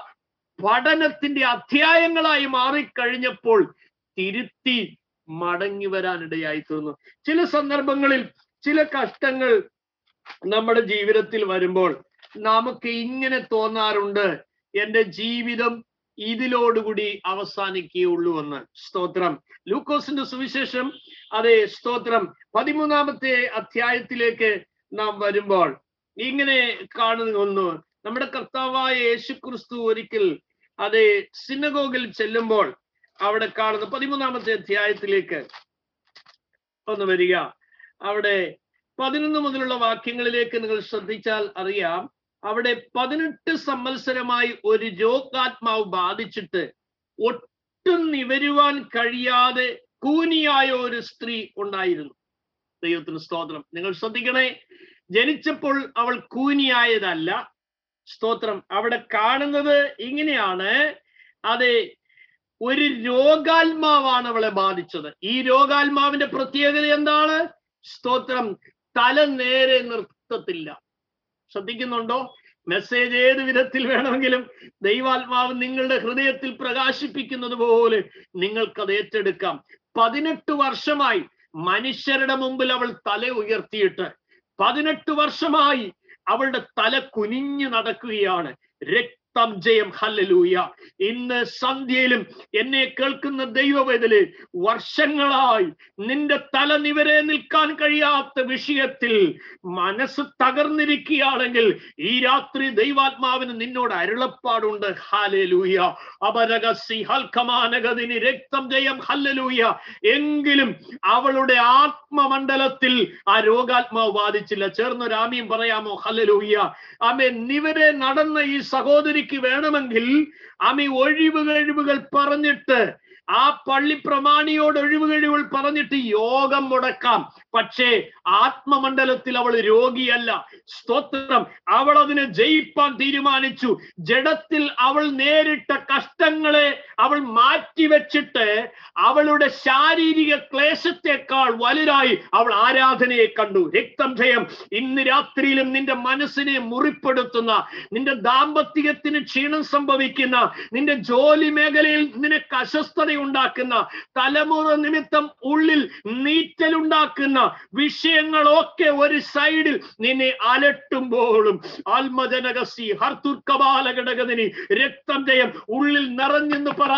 പഠനത്തിന്റെ അധ്യായങ്ങളായി മാറിക്കഴിഞ്ഞപ്പോൾ തിരുത്തി മടങ്ങി വരാനിടയായി തീർന്നു. ചില സന്ദർഭങ്ങളിൽ ചില കഷ്ടങ്ങൾ നമ്മുടെ ജീവിതത്തിൽ വരുമ്പോൾ നമുക്ക് ഇങ്ങനെ തോന്നാറുണ്ട്. എന്റെ ജീവിതം ഇതിലോടുകൂടി അവസാനിക്കുകയുള്ളൂ എന്ന്. സ്തോത്രം. ലൂക്കോസിന്റെ സുവിശേഷം. അതെ സ്തോത്രം. പതിമൂന്നാമത്തെ അധ്യായത്തിലേക്ക് നാം വരുമ്പോൾ ഇങ്ങനെ കാണുന്നു. നമ്മുടെ കർത്താവായ യേശു ക്രിസ്തു ഒരിക്കൽ അതെ സിനഗോഗിൽ ചെല്ലുമ്പോൾ അവിടെ കാണുന്ന പതിമൂന്നാമത്തെ അധ്യായത്തിലേക്ക് ഒന്ന് വരിക. അവിടെ പതിനൊന്ന് മുതലുള്ള വാക്യങ്ങളിലേക്ക് നിങ്ങൾ ശ്രദ്ധിച്ചാൽ അറിയാം. അവിടെ പതിനെട്ട് സംവത്സരമായി ഒരു രോഗാത്മാവ് ബാധിച്ചിട്ട് ഒട്ടും നിവരുവാൻ കഴിയാതെ കൂനിയായ ഒരു സ്ത്രീ ഉണ്ടായിരുന്നു. ദൈവത്തിന് സ്തോത്രം. നിങ്ങൾ ശ്രദ്ധിക്കണേ ജനിച്ചപ്പോൾ അവൾ കൂനിയായതല്ല. സ്തോത്രം. അവിടെ കാണുന്നത് ഇങ്ങനെയാണ്. അതെ ഒരു രോഗാത്മാവാണ് അവളെ ബാധിച്ചത്. ഈ രോഗാത്മാവിന്റെ പ്രത്യേകത എന്താണ്? സ്തോത്രം. തല നേരെ നിർത്തത്തില്ല. ശ്രദ്ധിക്കുന്നുണ്ടോ? മെസ്സേജ് ഏത് വിധത്തിൽ വേണമെങ്കിലും ദൈവാത്മാവ് നിങ്ങളുടെ ഹൃദയത്തിൽ പ്രകാശിപ്പിക്കുന്നത് പോലെ നിങ്ങൾക്കത് ഏറ്റെടുക്കാം. പതിനെട്ട് വർഷമായി മനുഷ്യരുടെ മുമ്പിൽ അവൾ തല ഉയർത്തിയിട്ട് പതിനെട്ട് വർഷമായി അവളുടെ തല കുനിഞ്ഞു നടക്കുകയാണ്. രക്തം ജയം. ഹല്ലലൂയ. ഇന്ന് സന്ധ്യയിലും എന്നെ കേൾക്കുന്ന ദൈവവേദൽ വർഷങ്ങളായി നിന്റെ തല നിവരെ നിൽക്കാൻ കഴിയാത്ത വിഷയത്തിൽ മനസ്സ് തകർന്നിരിക്കുകയാണെങ്കിൽ ഈ രാത്രി ദൈവാത്മാവിന് നിന്നോട് അരുളപ്പാടുണ്ട്. ഹാലലൂയ അപരകസി ഹൽക്കമാനഗതിന് രക്തം ജയം. ഹല്ലലൂയ. എങ്കിലും അവളുടെ ആത്മമണ്ഡലത്തിൽ ആ രോഗാത്മാവ് ബാധിച്ചില്ല. ചേർന്നൊരാമിയും പറയാമോ? ഹല്ലലൂയ. ആമേ നിവരെ നടന്ന ഈ സഹോദരിക്ക് വേണമെങ്കിൽ ആമി ഒഴിവ് കഴിവുകൾ പറഞ്ഞിട്ട് ആ പള്ളി പ്രമാണിയോട് ഒഴിവുകഴിവൾ പറഞ്ഞിട്ട് യോഗം മുടക്കാം. പക്ഷേ ആത്മമണ്ഡലത്തിൽ അവൾ രോഗിയല്ല. സ്തോത്രം. അവൾ അതിനെ ജയിപ്പാൻ തീരുമാനിച്ചു. ജഡത്തിൽ അവൾ നേരിട്ട കഷ്ടങ്ങളെ അവൾ മാറ്റിവെച്ചിട്ട് അവളുടെ ശാരീരിക ക്ലേശത്തെക്കാൾ വലുതായി അവൾ ആരാധനയെ കണ്ടു. രക്തം ജയം ഇന്ന് രാത്രിയിലും നിന്റെ മനസ്സിനെ മുറിപ്പെടുത്തുന്ന നിന്റെ ദാമ്പത്യത്തിന് ക്ഷീണം സംഭവിക്കുന്ന നിന്റെ ജോലി മേഖലയിൽ നിനക്ക് അസ്വസ്ഥത ഉണ്ടാക്കുന്ന തലമുറ നിമിത്തം ഉള്ളിൽ നീറ്റലുണ്ടാക്കുന്ന വിഷയങ്ങളൊക്കെ ഒരു സൈഡിൽ നിന്നെ അലട്ടുമ്പോഴും ആത്മജനകസി ഹർത്തുർക്കപാലഘടകതിനി രക്തം ജയം ഉള്ളിൽ നിറഞ്ഞെന്ന് പറ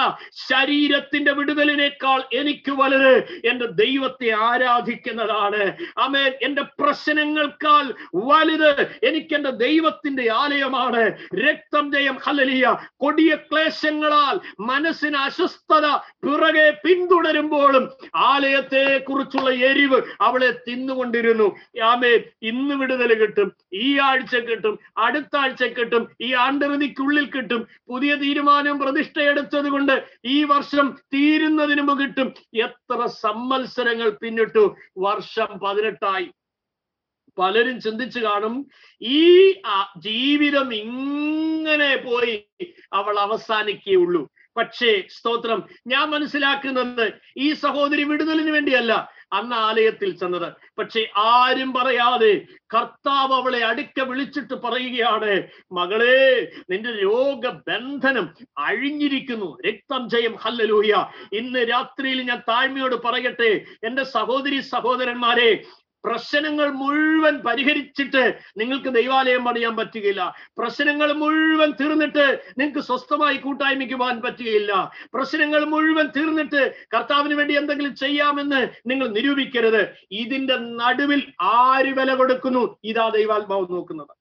ശരീരത്തിന്റെ വിടുതലിനേക്കാൾ എനിക്ക് വലുത് എന്റെ ദൈവത്തെ ആരാധിക്കുന്നതാണ്. അമേൻ എന്റെ പ്രശ്നങ്ങൾക്കാൾ വലുത് എനിക്ക് എന്റെ ദൈവത്തിന്റെ ആലയമാണ്. രക്തം ജയം ഹലലിയ കൊടിയ ക്ലേശങ്ങളാൽ മനസ്സിന് അസ്വസ്ഥത പിറകെ പിന്തുടരുമ്പോഴും ആലയത്തെ കുറിച്ചുള്ള എരിവ് അവളെ തിന്നുകൊണ്ടിരുന്നു. ആമേ ഇന്ന് വിടുതൽ കിട്ടും ഈ ആഴ്ച കിട്ടും അടുത്ത ആഴ്ച കിട്ടും ഈ ആണ്ടറുതിക്കുള്ളിൽ കിട്ടും. പുതിയ തീരുമാനം പ്രതിഷ്ഠയെടുത്തത് കൊണ്ട് ഈ വർഷം തീരുന്നതിന് മുമ്പ് കിട്ടും. എത്ര സമ്മത്സരങ്ങൾ പിന്നിട്ടു. വർഷം പതിനെട്ടായി. പലരും ചിന്തിച്ചു കാണും ഈ ജീവിതം ഇങ്ങനെ പോയി അവൾ അവസാനിക്കുകയുള്ളൂ. പക്ഷേ സ്തോത്രം ഞാൻ മനസ്സിലാക്കുന്നത് ഈ സഹോദരി വിടുതലിന് വേണ്ടിയല്ല അന്ന് ആലയത്തിൽ ചെന്നത്. പക്ഷെ ആരും പറയാതെ കർത്താവ് അവളെ അടുക്ക വിളിച്ചിട്ട് പറയുകയാണ് മകളെ നിന്റെ രോഗബന്ധനം അഴിഞ്ഞിരിക്കുന്നു. രക്തം ജയം ഹല്ലലൂയ. ഇന്ന് രാത്രിയിൽ ഞാൻ താഴ്മയോട് പറയട്ടെ. എന്റെ സഹോദരി സഹോദരന്മാരെ പ്രശ്നങ്ങൾ മുഴുവൻ പരിഹരിച്ചിട്ട് നിങ്ങൾക്ക് ദൈവാലയം പണിയാൻ പറ്റുകയില്ല. പ്രശ്നങ്ങൾ മുഴുവൻ തീർന്നിട്ട് നിങ്ങൾക്ക് സ്വസ്ഥമായി കൂട്ടായ്മയ്ക്ക് പോകാൻ പറ്റുകയില്ല. പ്രശ്നങ്ങൾ മുഴുവൻ തീർന്നിട്ട് കർത്താവിന് വേണ്ടി എന്തെങ്കിലും ചെയ്യാമെന്ന് നിങ്ങൾ നിരൂപിക്കരുത്. ഇതിന്റെ നടുവിൽ ആര് വില കൊടുക്കുന്നു? ഇതാ ദൈവാത്മാവ് നോക്കുന്നത്.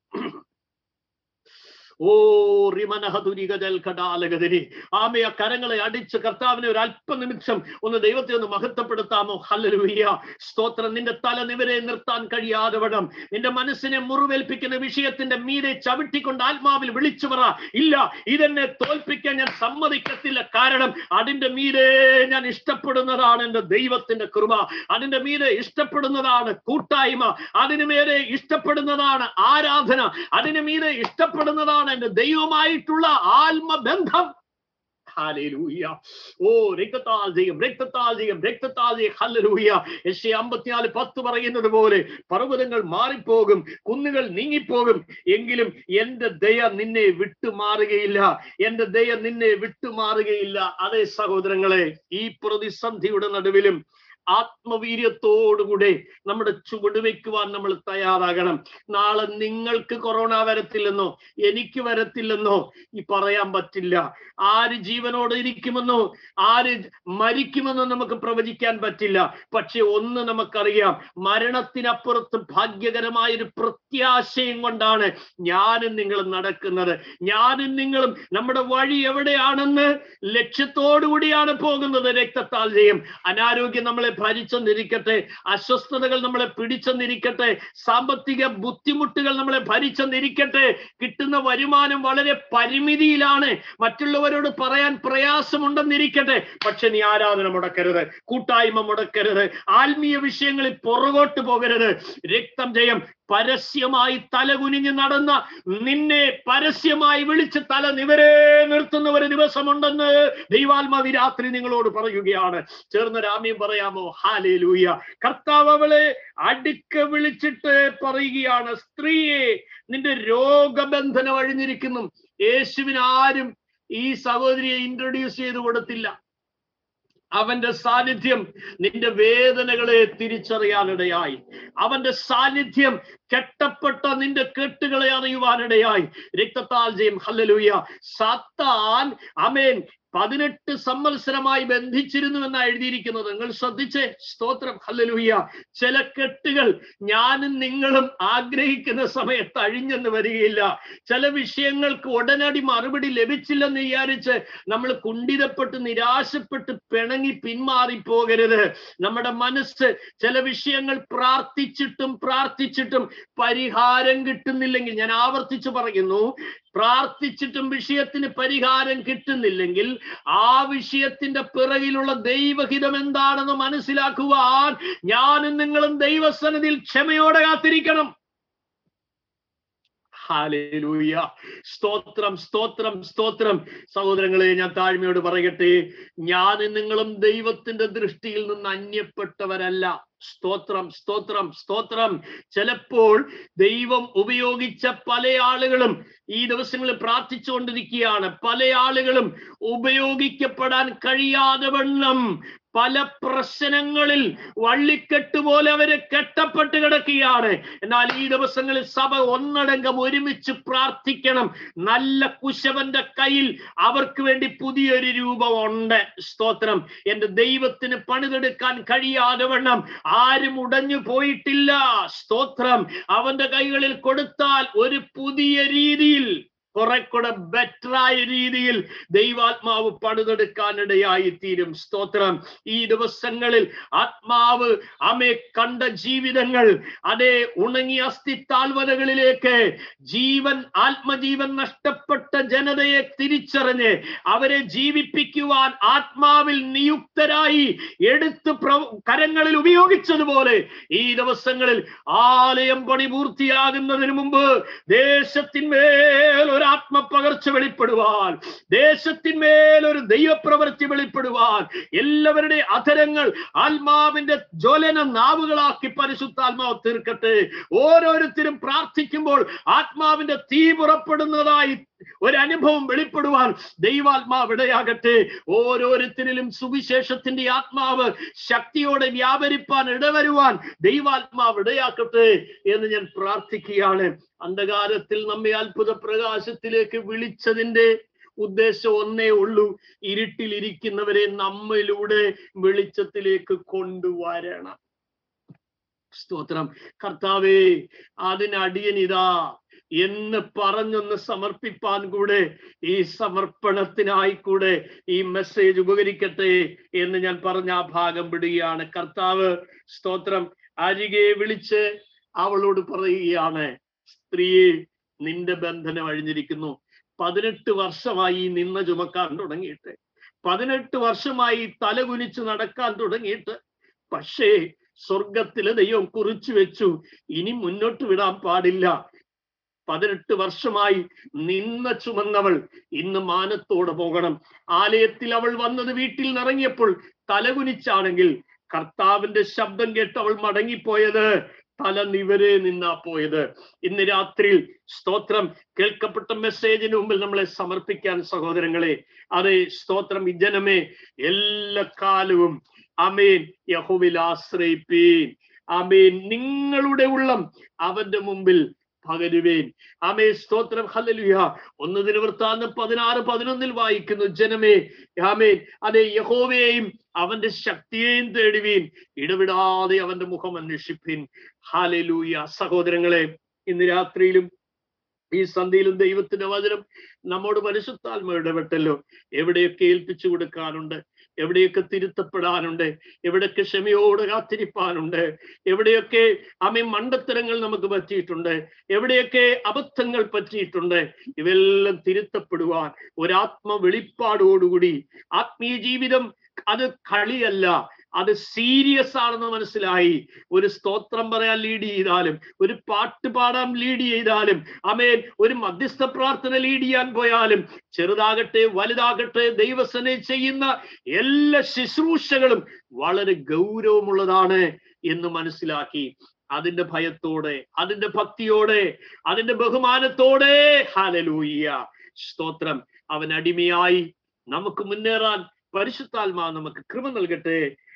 ഓ റിമനഹതുരികജൽഘടാലഗതിരി ആമയ കരങ്ങളെ അടിച്ച് കർത്താവിനെ ഒരു അല്പനിമിഷം ഒന്ന് ദൈവത്തെ ഒന്ന് മഹത്വപ്പെടുത്താമോ? ഹല്ലലുയ്യ. സ്തോത്രം. നിന്റെ തല നിവരെ നിർത്താൻ കഴിയാതെ വണ്ണം നിന്റെ മനസ്സിനെ മുറിവേൽപ്പിക്കുന്ന വിഷയത്തിന്റെ മീരെ ചവിട്ടിക്കൊണ്ട് ആത്മാവിൽ വിളിച്ചു പറ. ഇല്ല ഇതെന്നെ തോൽപ്പിക്കാൻ ഞാൻ സമ്മതിക്കത്തില്ല. കാരണം അതിന്റെ മീരെ ഞാൻ ഇഷ്ടപ്പെടുന്നതാണ് എന്റെ ദൈവത്തിന്റെ കൃപ. അതിന്റെ മീരെ ഇഷ്ടപ്പെടുന്നതാണ് കൂട്ടായ്മ. അതിനു മേലെ ഇഷ്ടപ്പെടുന്നതാണ് ആരാധന. അതിനു മീരെ ഇഷ്ടപ്പെടുന്നതാണ് എന്റെ ദൈവമായിട്ടുള്ള ആത്മബന്ധം. ഹാലേലൂയ ഓ രക്തത്താൽ ജയം രക്തത്താൽ ജയം രക്തത്താൽ അമ്പത്തിനാല് പത്ത് പറയുന്നത് പോലെ പർവതങ്ങൾ മാറിപ്പോകും കുന്നുകൾ നീങ്ങിപ്പോകും. എങ്കിലും എന്റെ ദയ നിന്നെ വിട്ടുമാറുകയില്ല എന്റെ ദയ നിന്നെ വിട്ടുമാറുകയില്ല അതേ സഹോദരങ്ങളെ ഈ പ്രതിസന്ധിയുടെ നടുവിലും ആത്മവീര്യത്തോടുകൂടെ നമ്മുടെ ചുവട് വെക്കുവാൻ നമ്മൾ തയ്യാറാകണം. നാളെ നിങ്ങൾക്ക് കൊറോണ വരത്തില്ലെന്നോ എനിക്ക് വരത്തില്ലെന്നോ ഈ പറയാൻ പറ്റില്ല. ആര് ജീവനോട് ഇരിക്കുമെന്നോ ആര് മരിക്കുമെന്നോ നമുക്ക് പ്രവചിക്കാൻ പറ്റില്ല. പക്ഷെ ഒന്ന് നമുക്കറിയാം മരണത്തിനപ്പുറത്ത് ഭാഗ്യകരമായ ഒരു പ്രത്യാശയും കൊണ്ടാണ് ഞാനും നിങ്ങളും നടക്കുന്നത്. ഞാനും നിങ്ങളും നമ്മുടെ വഴി എവിടെയാണെന്ന് ലക്ഷ്യത്തോടുകൂടിയാണ് പോകുന്നത് രക്തത്താൽ ജയം. അനാരോഗ്യം നമ്മളെ ഭരിച്ചെന്നിരിക്കട്ടെ. അസ്വസ്ഥതകൾ നമ്മളെ പിടിച്ചെന്നിരിക്കട്ടെ. സാമ്പത്തിക ബുദ്ധിമുട്ടുകൾ നമ്മളെ ഭരിച്ചെന്നിരിക്കട്ടെ. കിട്ടുന്ന വരുമാനം വളരെ പരിമിതിയിലാണ്. മറ്റുള്ളവരോട് പറയാൻ പ്രയാസമുണ്ടെന്നിരിക്കട്ടെ. പക്ഷെ നീ ആരാധന മുടക്കരുത്. കൂട്ടായ്മ മുടക്കരുത്. ആത്മീയ വിഷയങ്ങളിൽ പുറകോട്ട് പോകരുത്. രക്തം ജയം പരസ്യമായി തലകുനിഞ്ഞ് നടന്ന നിന്നെ പരസ്യമായി വിളിച്ച് തല നിവരെ നിർത്തുന്ന ഒരു ദിവസമുണ്ടെന്ന് ദൈവാത്മാവി രാത്രി നിങ്ങളോട് പറയുകയാണ്. ചേർന്ന് രാമ്യം പറയാമോ? ഹാലേ ലൂയ കർത്താവ് അവളെ അടുക്ക വിളിച്ചിട്ട് പറയുകയാണ് സ്ത്രീയെ നിന്റെ രോഗബന്ധനം അഴിഞ്ഞിരിക്കുന്നു. യേശുവിനാരും ഈ സഹോദരിയെ ഇൻട്രൊഡ്യൂസ് ചെയ്തു കൊടുത്തില്ല. അവന്റെ സാന്നിധ്യം നിന്റെ വേദനകളെ തിരിച്ചറിയാനിടയായി. അവന്റെ സാന്നിധ്യം കെട്ടപ്പെട്ട നിന്റെ കെട്ടുകളെ അറിയുവാനിടയായി. രക്തത്താൽ ജയം. ഹല്ലലൂയ. സാത്താൻ അമേൻ പതിനെട്ട് സംവത്സരമായി ബന്ധിച്ചിരുന്നു എന്ന് എഴുതിയിരിക്കുന്നത്. നിങ്ങൾ ശ്രദ്ധിച്ചേ? സ്തോത്രം. ഹല്ലലുഹിയ ചില കെട്ടുകൾ ഞാനും നിങ്ങളും ആഗ്രഹിക്കുന്ന സമയത്ത് അഴിഞ്ഞെന്ന് വരികയില്ല. ചില വിഷയങ്ങൾക്ക് ഉടനടി മറുപടി ലഭിച്ചില്ലെന്ന് വിചാരിച്ച് നമ്മൾ കുണ്ഠിതപ്പെട്ട് നിരാശപ്പെട്ട് പിണങ്ങി പിന്മാറി പോകരുത് നമ്മുടെ മനസ്സ് ചില വിഷയങ്ങൾ പ്രാർത്ഥിച്ചിട്ടും പ്രാർത്ഥിച്ചിട്ടും പരിഹാരം കിട്ടുന്നില്ലെങ്കിൽ ഞാൻ ആവർത്തിച്ചു പറയുന്നു പ്രാർത്ഥിച്ചിട്ടും വിഷയത്തിന് പരിഹാരം കിട്ടുന്നില്ലെങ്കിൽ ആ വിഷയത്തിന്റെ പിറകിലുള്ള ദൈവഹിതം എന്താണെന്ന് മനസ്സിലാക്കുവാൻ ഞാനും നിങ്ങളും ദൈവസന്നിധിയിൽ ക്ഷമയോടെ കാത്തിരിക്കണം. സ്തോത്രം സ്തോത്രം സ്തോത്രം. സഹോദരങ്ങളെ ഞാൻ താഴ്മയോട് പറയട്ടെ. ഞാൻ നിങ്ങളും ദൈവത്തിന്റെ ദൃഷ്ടിയിൽ നിന്ന് അന്യപ്പെട്ടവരല്ല. സ്തോത്രം സ്തോത്രം സ്തോത്രം. ചിലപ്പോൾ ദൈവം ഉപയോഗിച്ച പല ആളുകളും ഈ ദിവസങ്ങളിൽ പ്രാർത്ഥിച്ചുകൊണ്ടിരിക്കുകയാണ്. പല ആളുകളും ഉപയോഗിക്കപ്പെടാൻ കഴിയാതെ വണ്ണം പല പ്രശ്നങ്ങളിൽ വള്ളിക്കെട്ട് പോലെ അവർ കെട്ടപ്പെട്ട് കിടക്കുകയാണ്. എന്നാൽ ഈ ദിവസങ്ങളിൽ സഭ ഒന്നടങ്കം ഒരുമിച്ച് പ്രാർത്ഥിക്കണം. നല്ല കുശവന്റെ കയ്യിൽ അവർക്ക് വേണ്ടി പുതിയൊരു രൂപമുണ്ട്. സ്തോത്രം. എന്റെ ദൈവത്തിന് പണിതെടുക്കാൻ കഴിയാതെ വണ്ണം ആരും ഉടഞ്ഞു പോയിട്ടില്ല. സ്തോത്രം. അവന്റെ കൈകളിൽ കൊടുത്താൽ ഒരു പുതിയ രീതിയിൽ കുറെ കൂടെ ബെറ്ററായ രീതിയിൽ ദൈവാത്മാവ് പണിതെടുക്കാനിടയായി തീരും സ്തോത്രം. ഈ ദിവസങ്ങളിൽ ആത്മാവ് അമേ കണ്ട ജീവിതങ്ങൾ അതേ ഉണങ്ങിയ അസ്ഥിത്താൽവതകളിലേക്ക് ജീവൻ ആത്മജീവൻ നഷ്ടപ്പെട്ട ജനതയെ തിരിച്ചറിഞ്ഞ് അവരെ ജീവിപ്പിക്കുവാൻ ആത്മാവിൽ നിയുക്തരായി എടുത്ത് കരങ്ങളിൽ ഉപയോഗിച്ചതുപോലെ ഈ ദിവസങ്ങളിൽ ആലയം പണി പൂർത്തിയാകുന്നതിന് മുമ്പ് ദേശത്തിന്മേൽ ഒരു ആത്മപകർച്ച വെളിപ്പെടുവാൻ ദേശത്തിന്മേൽ ഒരു ദൈവപ്രവൃത്തി വെളിപ്പെടുവാൻ എല്ലാവരുടെ അധരങ്ങൾ ആത്മാവിന്റെ ജ്വലന നാവുകളാക്കി പരിശുദ്ധാത്മാവ് തീർക്കട്ടെ. ഓരോരുത്തരും പ്രാർത്ഥിക്കുമ്പോൾ ആത്മാവിന്റെ തീ പുറപ്പെടുന്നതായി ഒരു അനുഭവം വെളിപ്പെടുവാൻ ദൈവാത്മാവ് ഇടയാകട്ടെ ഓരോരുത്തരിലും സുവിശേഷത്തിന്റെ ആത്മാവ് ശക്തിയോടെ വ്യാപരിപ്പാൻ ഇടവരുവാൻ ദൈവാത്മാവ് ഇടയാക്കട്ടെ എന്ന് ഞാൻ പ്രാർത്ഥിക്കുകയാണ്. അന്ധകാരത്തിൽ നമ്മെ അത്ഭുത പ്രകാശത്തിലേക്ക് വിളിച്ചതിന്റെ ഉദ്ദേശം ഒന്നേ ഉള്ളൂ. ഇരുട്ടിലിരിക്കുന്നവരെ നമ്മിലൂടെ വെളിച്ചത്തിലേക്ക് കൊണ്ടുവരണം. സ്തോത്രം. കർത്താവേ അതിനടിയനിതാ എന്ന് പറഞ്ഞൊന്ന് സമർപ്പിപ്പാൻ കൂടെ ഈ സമർപ്പണത്തിനായി കൂടെ ഈ മെസ്സേജ് ഉപകരിക്കട്ടെ എന്ന് ഞാൻ പറഞ്ഞ ആ ഭാഗം വിടുകയാണ്. കർത്താവ് സ്തോത്രം. അരികെ വിളിച്ച് അവളോട് പറയുകയാണ് സ്ത്രീയെ നിന്റെ ബന്ധനം അഴിഞ്ഞിരിക്കുന്നു. പതിനെട്ട് വർഷമായി നിന്ന ചുമക്കാൻ തുടങ്ങിയിട്ട്. പതിനെട്ട് വർഷമായി തലകുനിച്ച് നടക്കാൻ തുടങ്ങിയിട്ട്. പക്ഷേ സ്വർഗത്തിലെ ദൈവം കുറിച്ചു വെച്ചു. ഇനി മുന്നോട്ട് വിടാൻ പാടില്ല. പതിനെട്ട് വർഷമായി നിന്ന ചുമന്നവൾ ഇന്ന് മാനത്തോടെ പോകണം. ആലയത്തിൽ അവൾ വന്നത് വീട്ടിൽ നിറങ്ങിയപ്പോൾ തലകുനിച്ചാണെങ്കിൽ കർത്താവിന്റെ ശബ്ദം കേട്ട് അവൾ മടങ്ങിപ്പോയത് തല നിവരെ നിന്നാ പോയത്. ഇന്ന് രാത്രിയിൽ സ്തോത്രം കേൾക്കപ്പെട്ട മെസ്സേജിന് മുമ്പിൽ നമ്മളെ സമർപ്പിക്കാൻ സഹോദരങ്ങളെ. അതെ സ്തോത്രം ഈ ജനമേ എല്ലാ കാലവും അമേൻ യഹുവിൽ ആശ്രയിപ്പീൻ. അമേൻ നിങ്ങളുടെ ഉള്ളം അവന്റെ മുമ്പിൽ പകരുവേൻ. ആമേ സ്തോത്രം. ഹല്ലേലൂയ. ഒന്ന് ദിനവൃത്താന്തം പതിനാറ് പതിനൊന്നിൽ വായിക്കുന്നു ജനമേ. ആമേൻ. അതെ യഹോവയെയും അവന്റെ ശക്തിയെയും തേടുവീൻ. ഇടവിടാതെ അവന്റെ മുഖം അന്വേഷിപ്പിൻ. ഹാലലൂയ സഹോദരങ്ങളെ ഇന്ന് രാത്രിയിലും ഈ സന്ധിയിലും ദൈവത്തിന്റെ വചനം നമ്മോട് പരിശുദ്ധാത്മ ഇടപെട്ടല്ലോ. എവിടെയൊക്കെ ഏൽപ്പിച്ചു കൊടുക്കാനുണ്ട്. എവിടെയൊക്കെ തിരുത്തപ്പെടാനുണ്ട്? എവിടെയൊക്കെ ക്ഷമയോടെ കാത്തിരിപ്പാനുണ്ട്? എവിടെയൊക്കെ അമി മണ്ടത്തരങ്ങൾ നമുക്ക് പറ്റിയിട്ടുണ്ട്? എവിടെയൊക്കെ അബദ്ധങ്ങൾ പറ്റിയിട്ടുണ്ട്? ഇവയെല്ലാം തിരുത്തപ്പെടുവാൻ ഒരാത്മ വെളിപ്പാടോടുകൂടി ആത്മീയ ജീവിതം അത് കളിയല്ല. അത് സീരിയസ് ആണെന്ന് മനസ്സിലായി. ഒരു സ്തോത്രം പറയാൻ ലീഡ് ചെയ്താലും ഒരു പാട്ട് പാടാൻ ലീഡ് ചെയ്താലും അമേൻ ഒരു മധ്യസ്ഥ പ്രാർത്ഥന ലീഡ് ചെയ്യാൻ പോയാലും ചെറുതാകട്ടെ വലുതാകട്ടെ ദൈവസനെ ചെയ്യുന്ന എല്ലാ ശുശ്രൂഷകളും വളരെ ഗൗരവമുള്ളതാണ് എന്ന് മനസ്സിലാക്കി. അതിന്റെ ഭയത്തോടെ അതിന്റെ ഭക്തിയോടെ അതിന്റെ ബഹുമാനത്തോടെ ഹാലലൂയ്യ സ്തോത്രം. അവൻ അടിമയായി. നമുക്ക് മുന്നേറാൻ പരിശുദ്ധാത്മാ നമുക്ക് കൃപ നൽകട്ടെ.